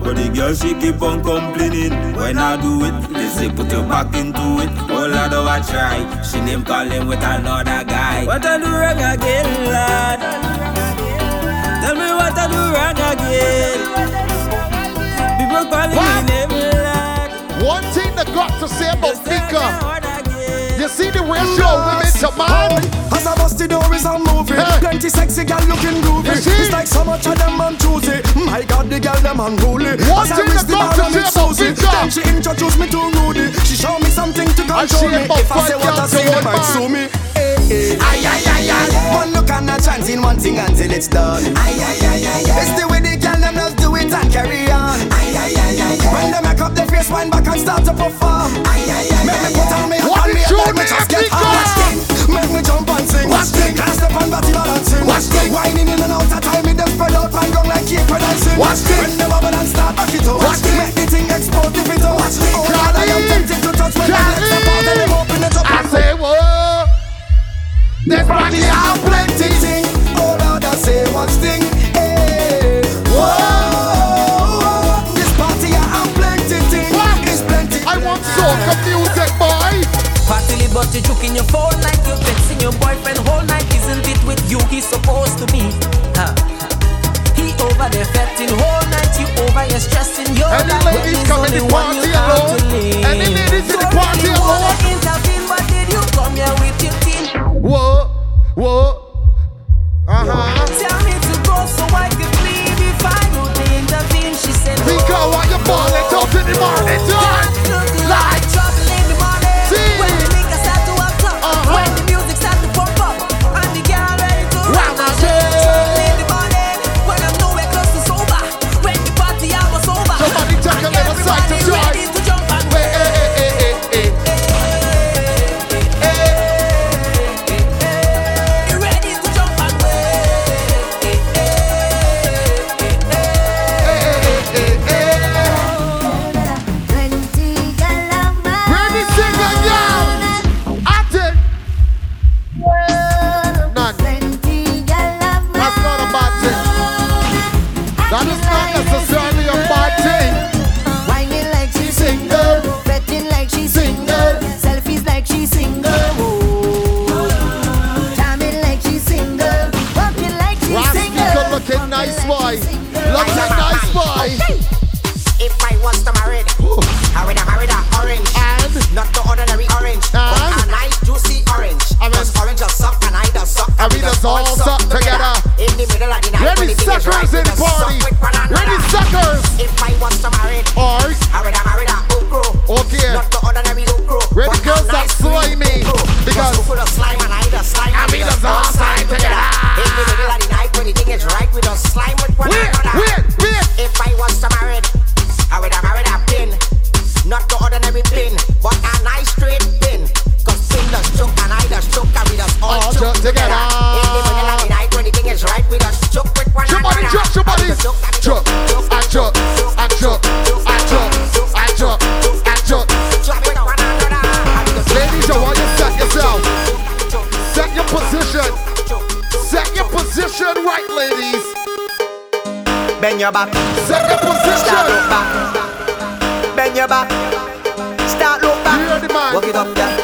But the girl she keep on complaining. When I do it, they say put your back into it. Oh Lord, oh I try. She name calling with another guy. What I do wrong again, lad? Tell me what I do wrong again. People calling What? me name, lad. One thing that got to say about Nika. You see the ratio of women to man? As I bust the door is a movie Hey. Plenty sexy gal looking groovy It's like so much of them man choosy My God the gal them unruly One As I thing reach that the got bar to and say meet about Susie Victor. Then she introduced me to Rudy She show me something to control me If I say what I girls say to they one might sue me Ay, ay, ay, ay. One look and a chanting one thing until it's done. Ay, ay, ay, ay, ay. It's the way the it and carry on. Ay, ay, ay, ay, ay. When they make up their face, wind back and start to perform. Ay, ay, ay, Make me put on me hat What and me is head your like me name, just get Nico? hot. Make me jump and sing. Watch thing. Can't step on body balancing. Watch thing. Whining in and out of time, me them spread out and go like cake when dancing. Watch thing. When they bubble and start back it up. Watch thing. Make the thing explode if it up. Watch thing. Oh Lord, I am tempted to touch when they Charlie. let step out and them open it up. I say, whoa. There's money out plenty. thing. Oh Lord, I say one thing. Want soca music, boy. Partly but you joke in your phone like you're texting your boyfriend whole night. Isn't it with you he's supposed to be? Huh. He over there fetting whole night. You over here stressing your Any life. ladies come in the party alone? Any ladies in the party alone? intervene, but did you come here with your team? Whoa, whoa. Uh huh. Tell me to go so I can leave if I would intervene. She said, Nika, why you balling out in the morning time? your back. Second position. Start look back. Bend your back. Start look back. Work it up, yeah.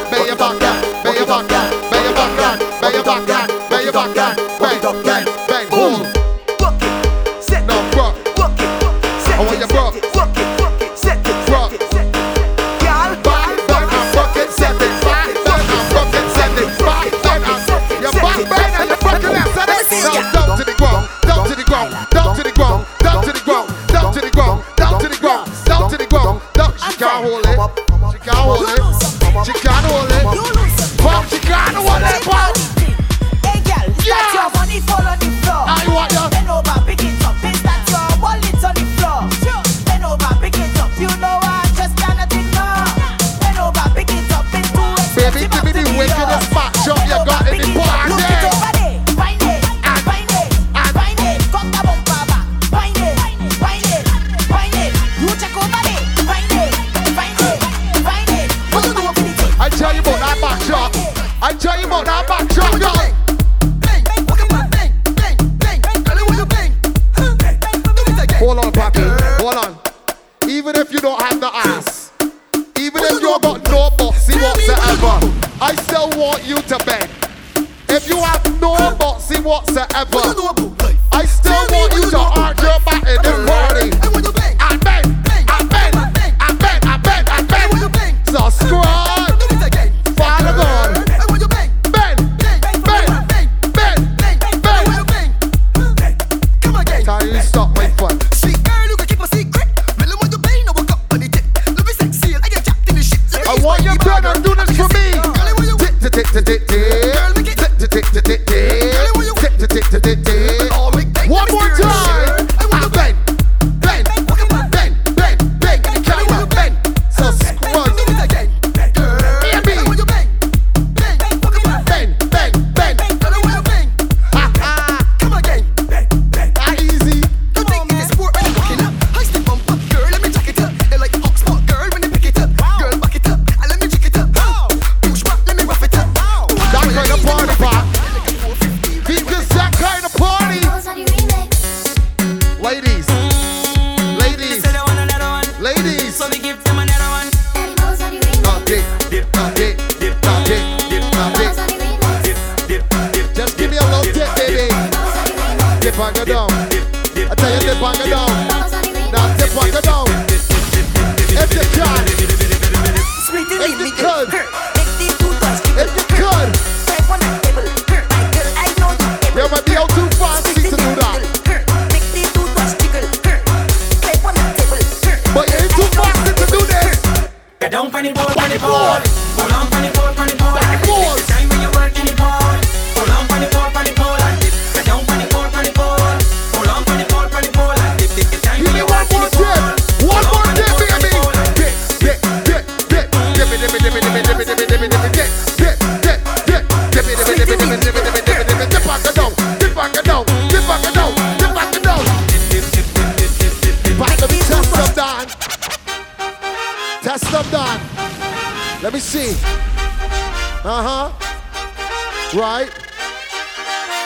Right?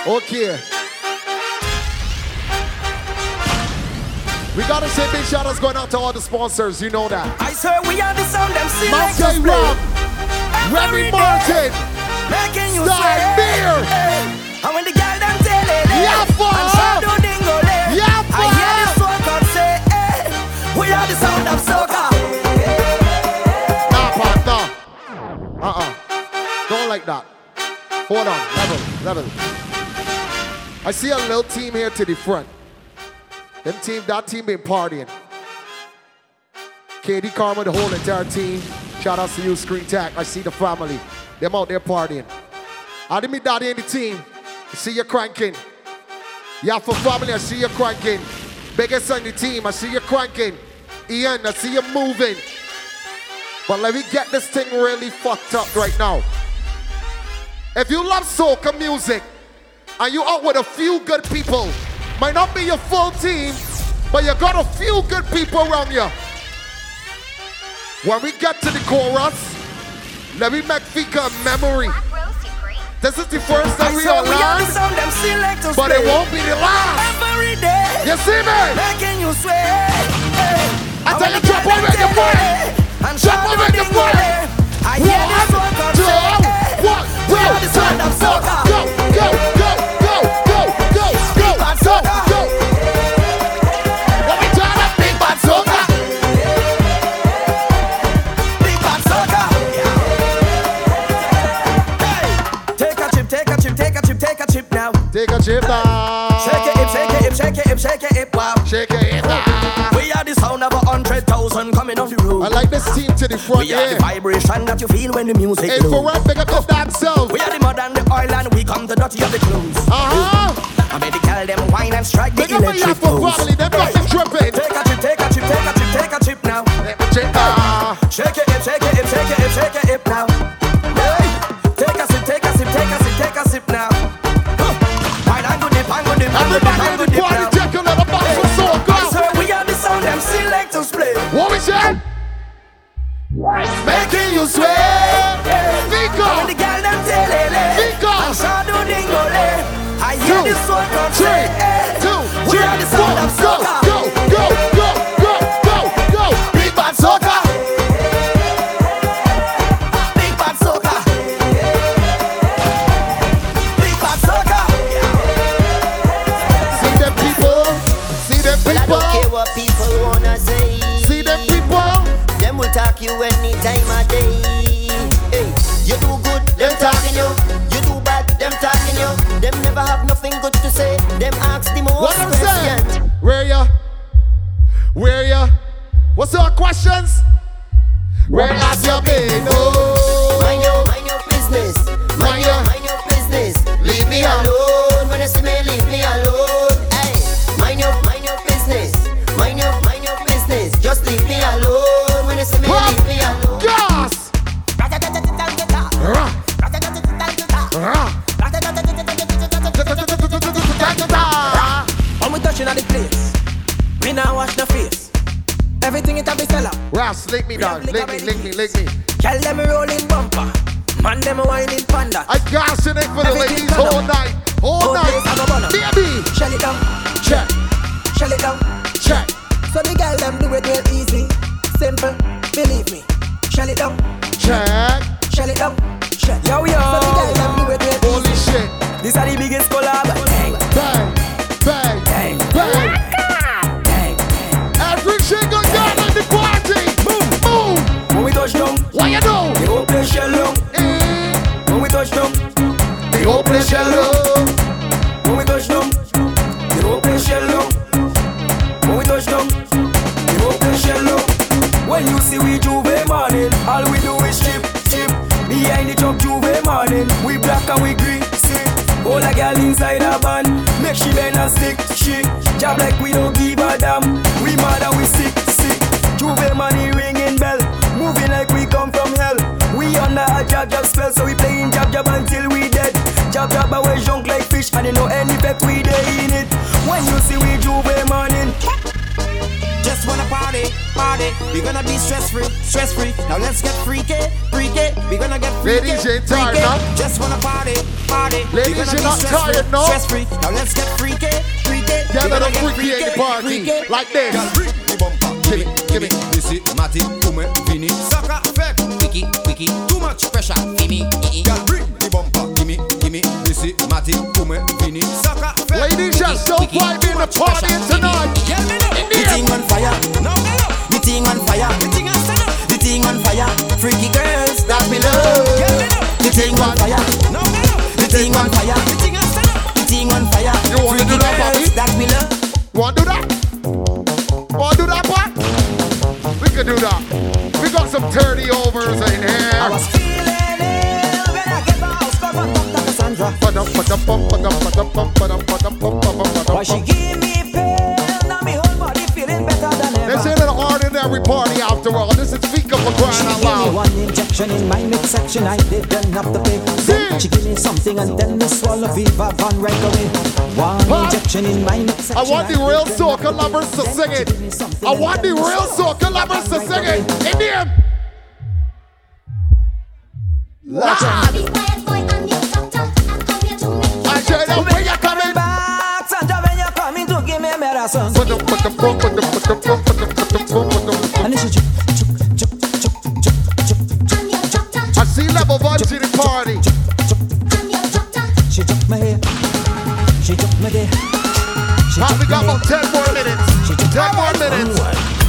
Okay. We gotta say big shout outs going out to all the sponsors, you know that. I swear we are the sound MC Matthew Rob, Remy Martin, making you Stein Beer. And when the girl them tell it, yeah, for and Shadow Dingo, yeah, for I hear this one say, hey, we are the sound of soca. Hold on, level, level. I see a little team here to the front. Them team, that team been partying. KD Karma, the whole entire team. Shout out to you, Screen Tag. I see the family. Them out there partying. I didn't meet daddy in the team. I see you cranking. Yeah, for family, I see you cranking. Biggest on the team, I see you cranking. Ian, I see you moving. But let me get this thing really fucked up right now. If you love soca music and you out with a few good people, might not be your full team, but you got a few good people around you. When we get to the chorus, let me make Fika a memory. This is the first time I we saw are we are the live, them selectors but it won't be the last. Every day. You see me? Making you sweat. I tell you, jump over the foot. Jump over the foot. I hear the soul come two, say, one, Take a chip now. Shake it, shake it, shake it, shake it, wow. Shake it hundred thousand coming off the road. I like this team to the front, We are yeah. the vibration that you feel when the music Hey, for rap, pick up dance sound. We are the mud and the oil and we come the dirty of the clothes. Uh-huh. I made the girl them wine and strike the my electric pose. family, them got them tripping. Take a chip, take a chip, take a chip, take a chip now. Chip. Shake it, shake it, shake it, shake it, hip now. Hey, take a sip, take a sip, take a sip, take a sip now. Huh. Wine and good dip, and good dip, and good dip, Making you sweat. Pick up. the girl up. I. I hear this one country. Two, three, two, three, four, go. What I'm saying? Where ya? Where ya? What's your questions? Where has you been? Oh, Touch down, The whole place yellow. when we touch down, the whole place shell down. When we touch down, the whole place shell down. When you see we J'ouvert morning, all we do is chip, chip. Behind the truck J'ouvert morning, we black and we green, see. All a girl inside a band, make she bend and stick, she. Job like we don't party, party. We gonna be stress free, stress free. Now let's get freaky, freaky. We're gonna get freaky, Ladies, ain't tired, freaky. no? Just wanna party, party. Ladies, you're not tired, free, no? Stress free. Now let's get freaky, freaky. Get a little freaky in the party. freaky. Like this. Give me, give me, this is Matty, Kume, Vini, Saka, Effect, Wiki, Wiki, too much pressure, Vini, Girl, the bumper, gimme, gimme, this is Matty, Kume, Vini, Saka, Effect, Ladies, just don't vibe in the party tonight. The thing thing on fire, no, no, no. The thing on fire, the thing on fire, the thing on fire. You wanna do that, Bobby? That me love. Wanna do that? Wanna do that, part? We can do that. We got some dirty overs in here. I was feeling ill when I get house, come on, Dr. Cassandra. Why she give me pain, now me whole body feeling better than ever. This ain't an ordinary party after all up for crying out loud. One injection in my midsection, I didn't have to pay. Then she gave me something and then me swallow fever, Van Regorin. One injection in my midsection. I want the real soca lovers to sing it. I want the real soca lovers to sing it. In the end. baby. We got about 10 more minutes? 10 more minutes.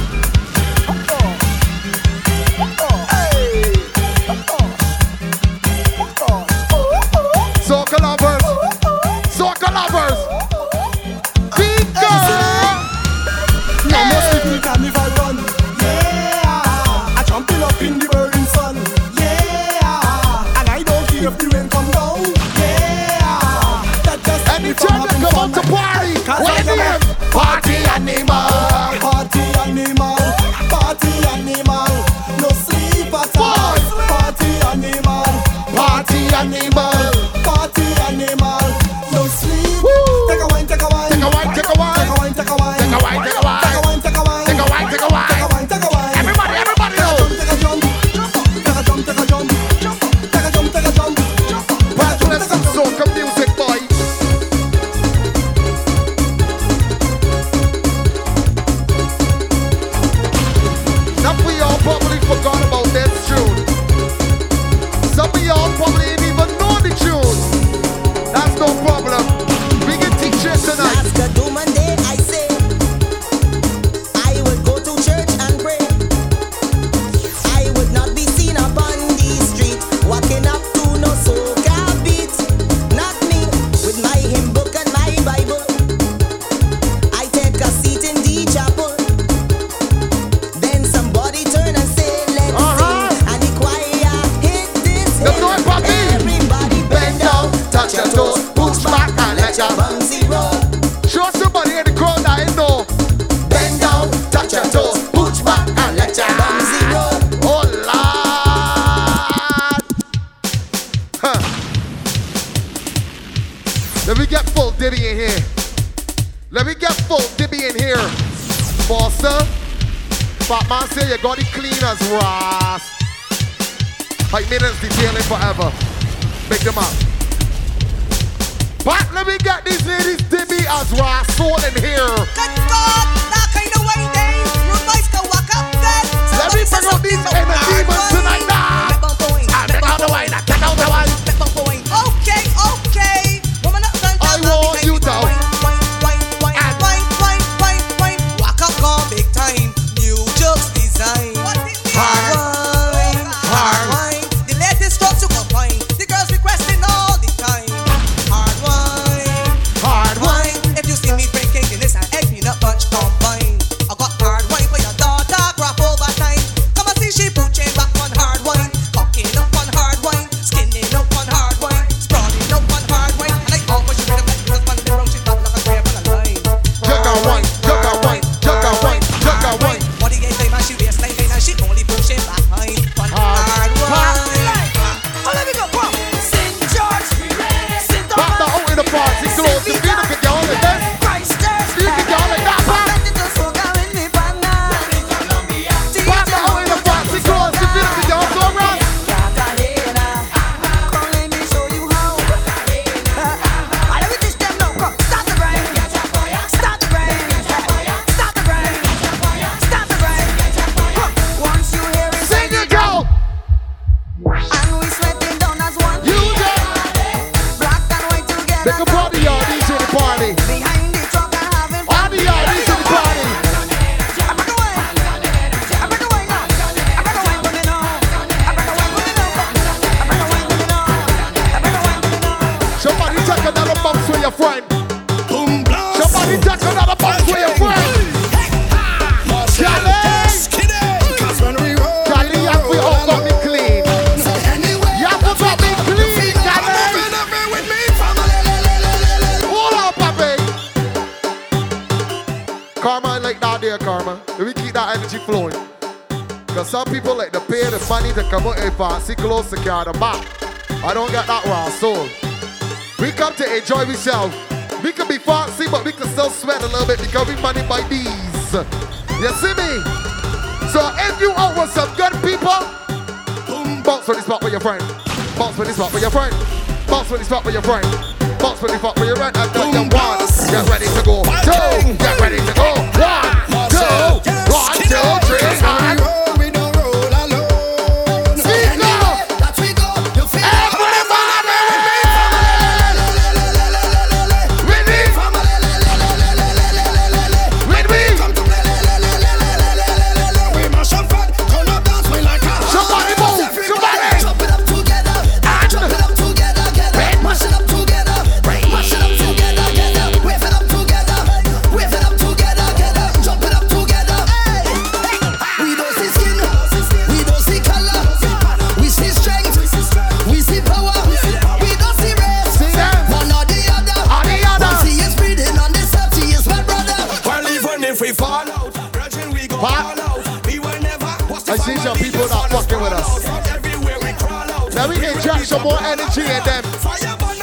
Bounce with the spot with your friend. Bounce with the spot with your friend. Bounce with the spot with your friend. And then you one, get ready to go. Two, get ready to go. One, two, one, two, three, and Inject some more energy in them.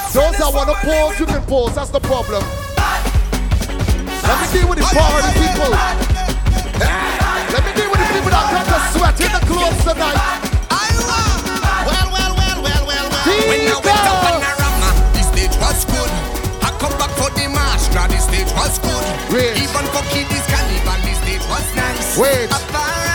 Those that want to pause, you can pause. That's the problem. Let me deal with the party people. Let me deal with the people that come to sweat in the clubs tonight. Well, well, well, well, well, well. When I went up on the the stage was good. I come back for the now the stage was good. Even for kiddies carnival, the stage was nice. Wait.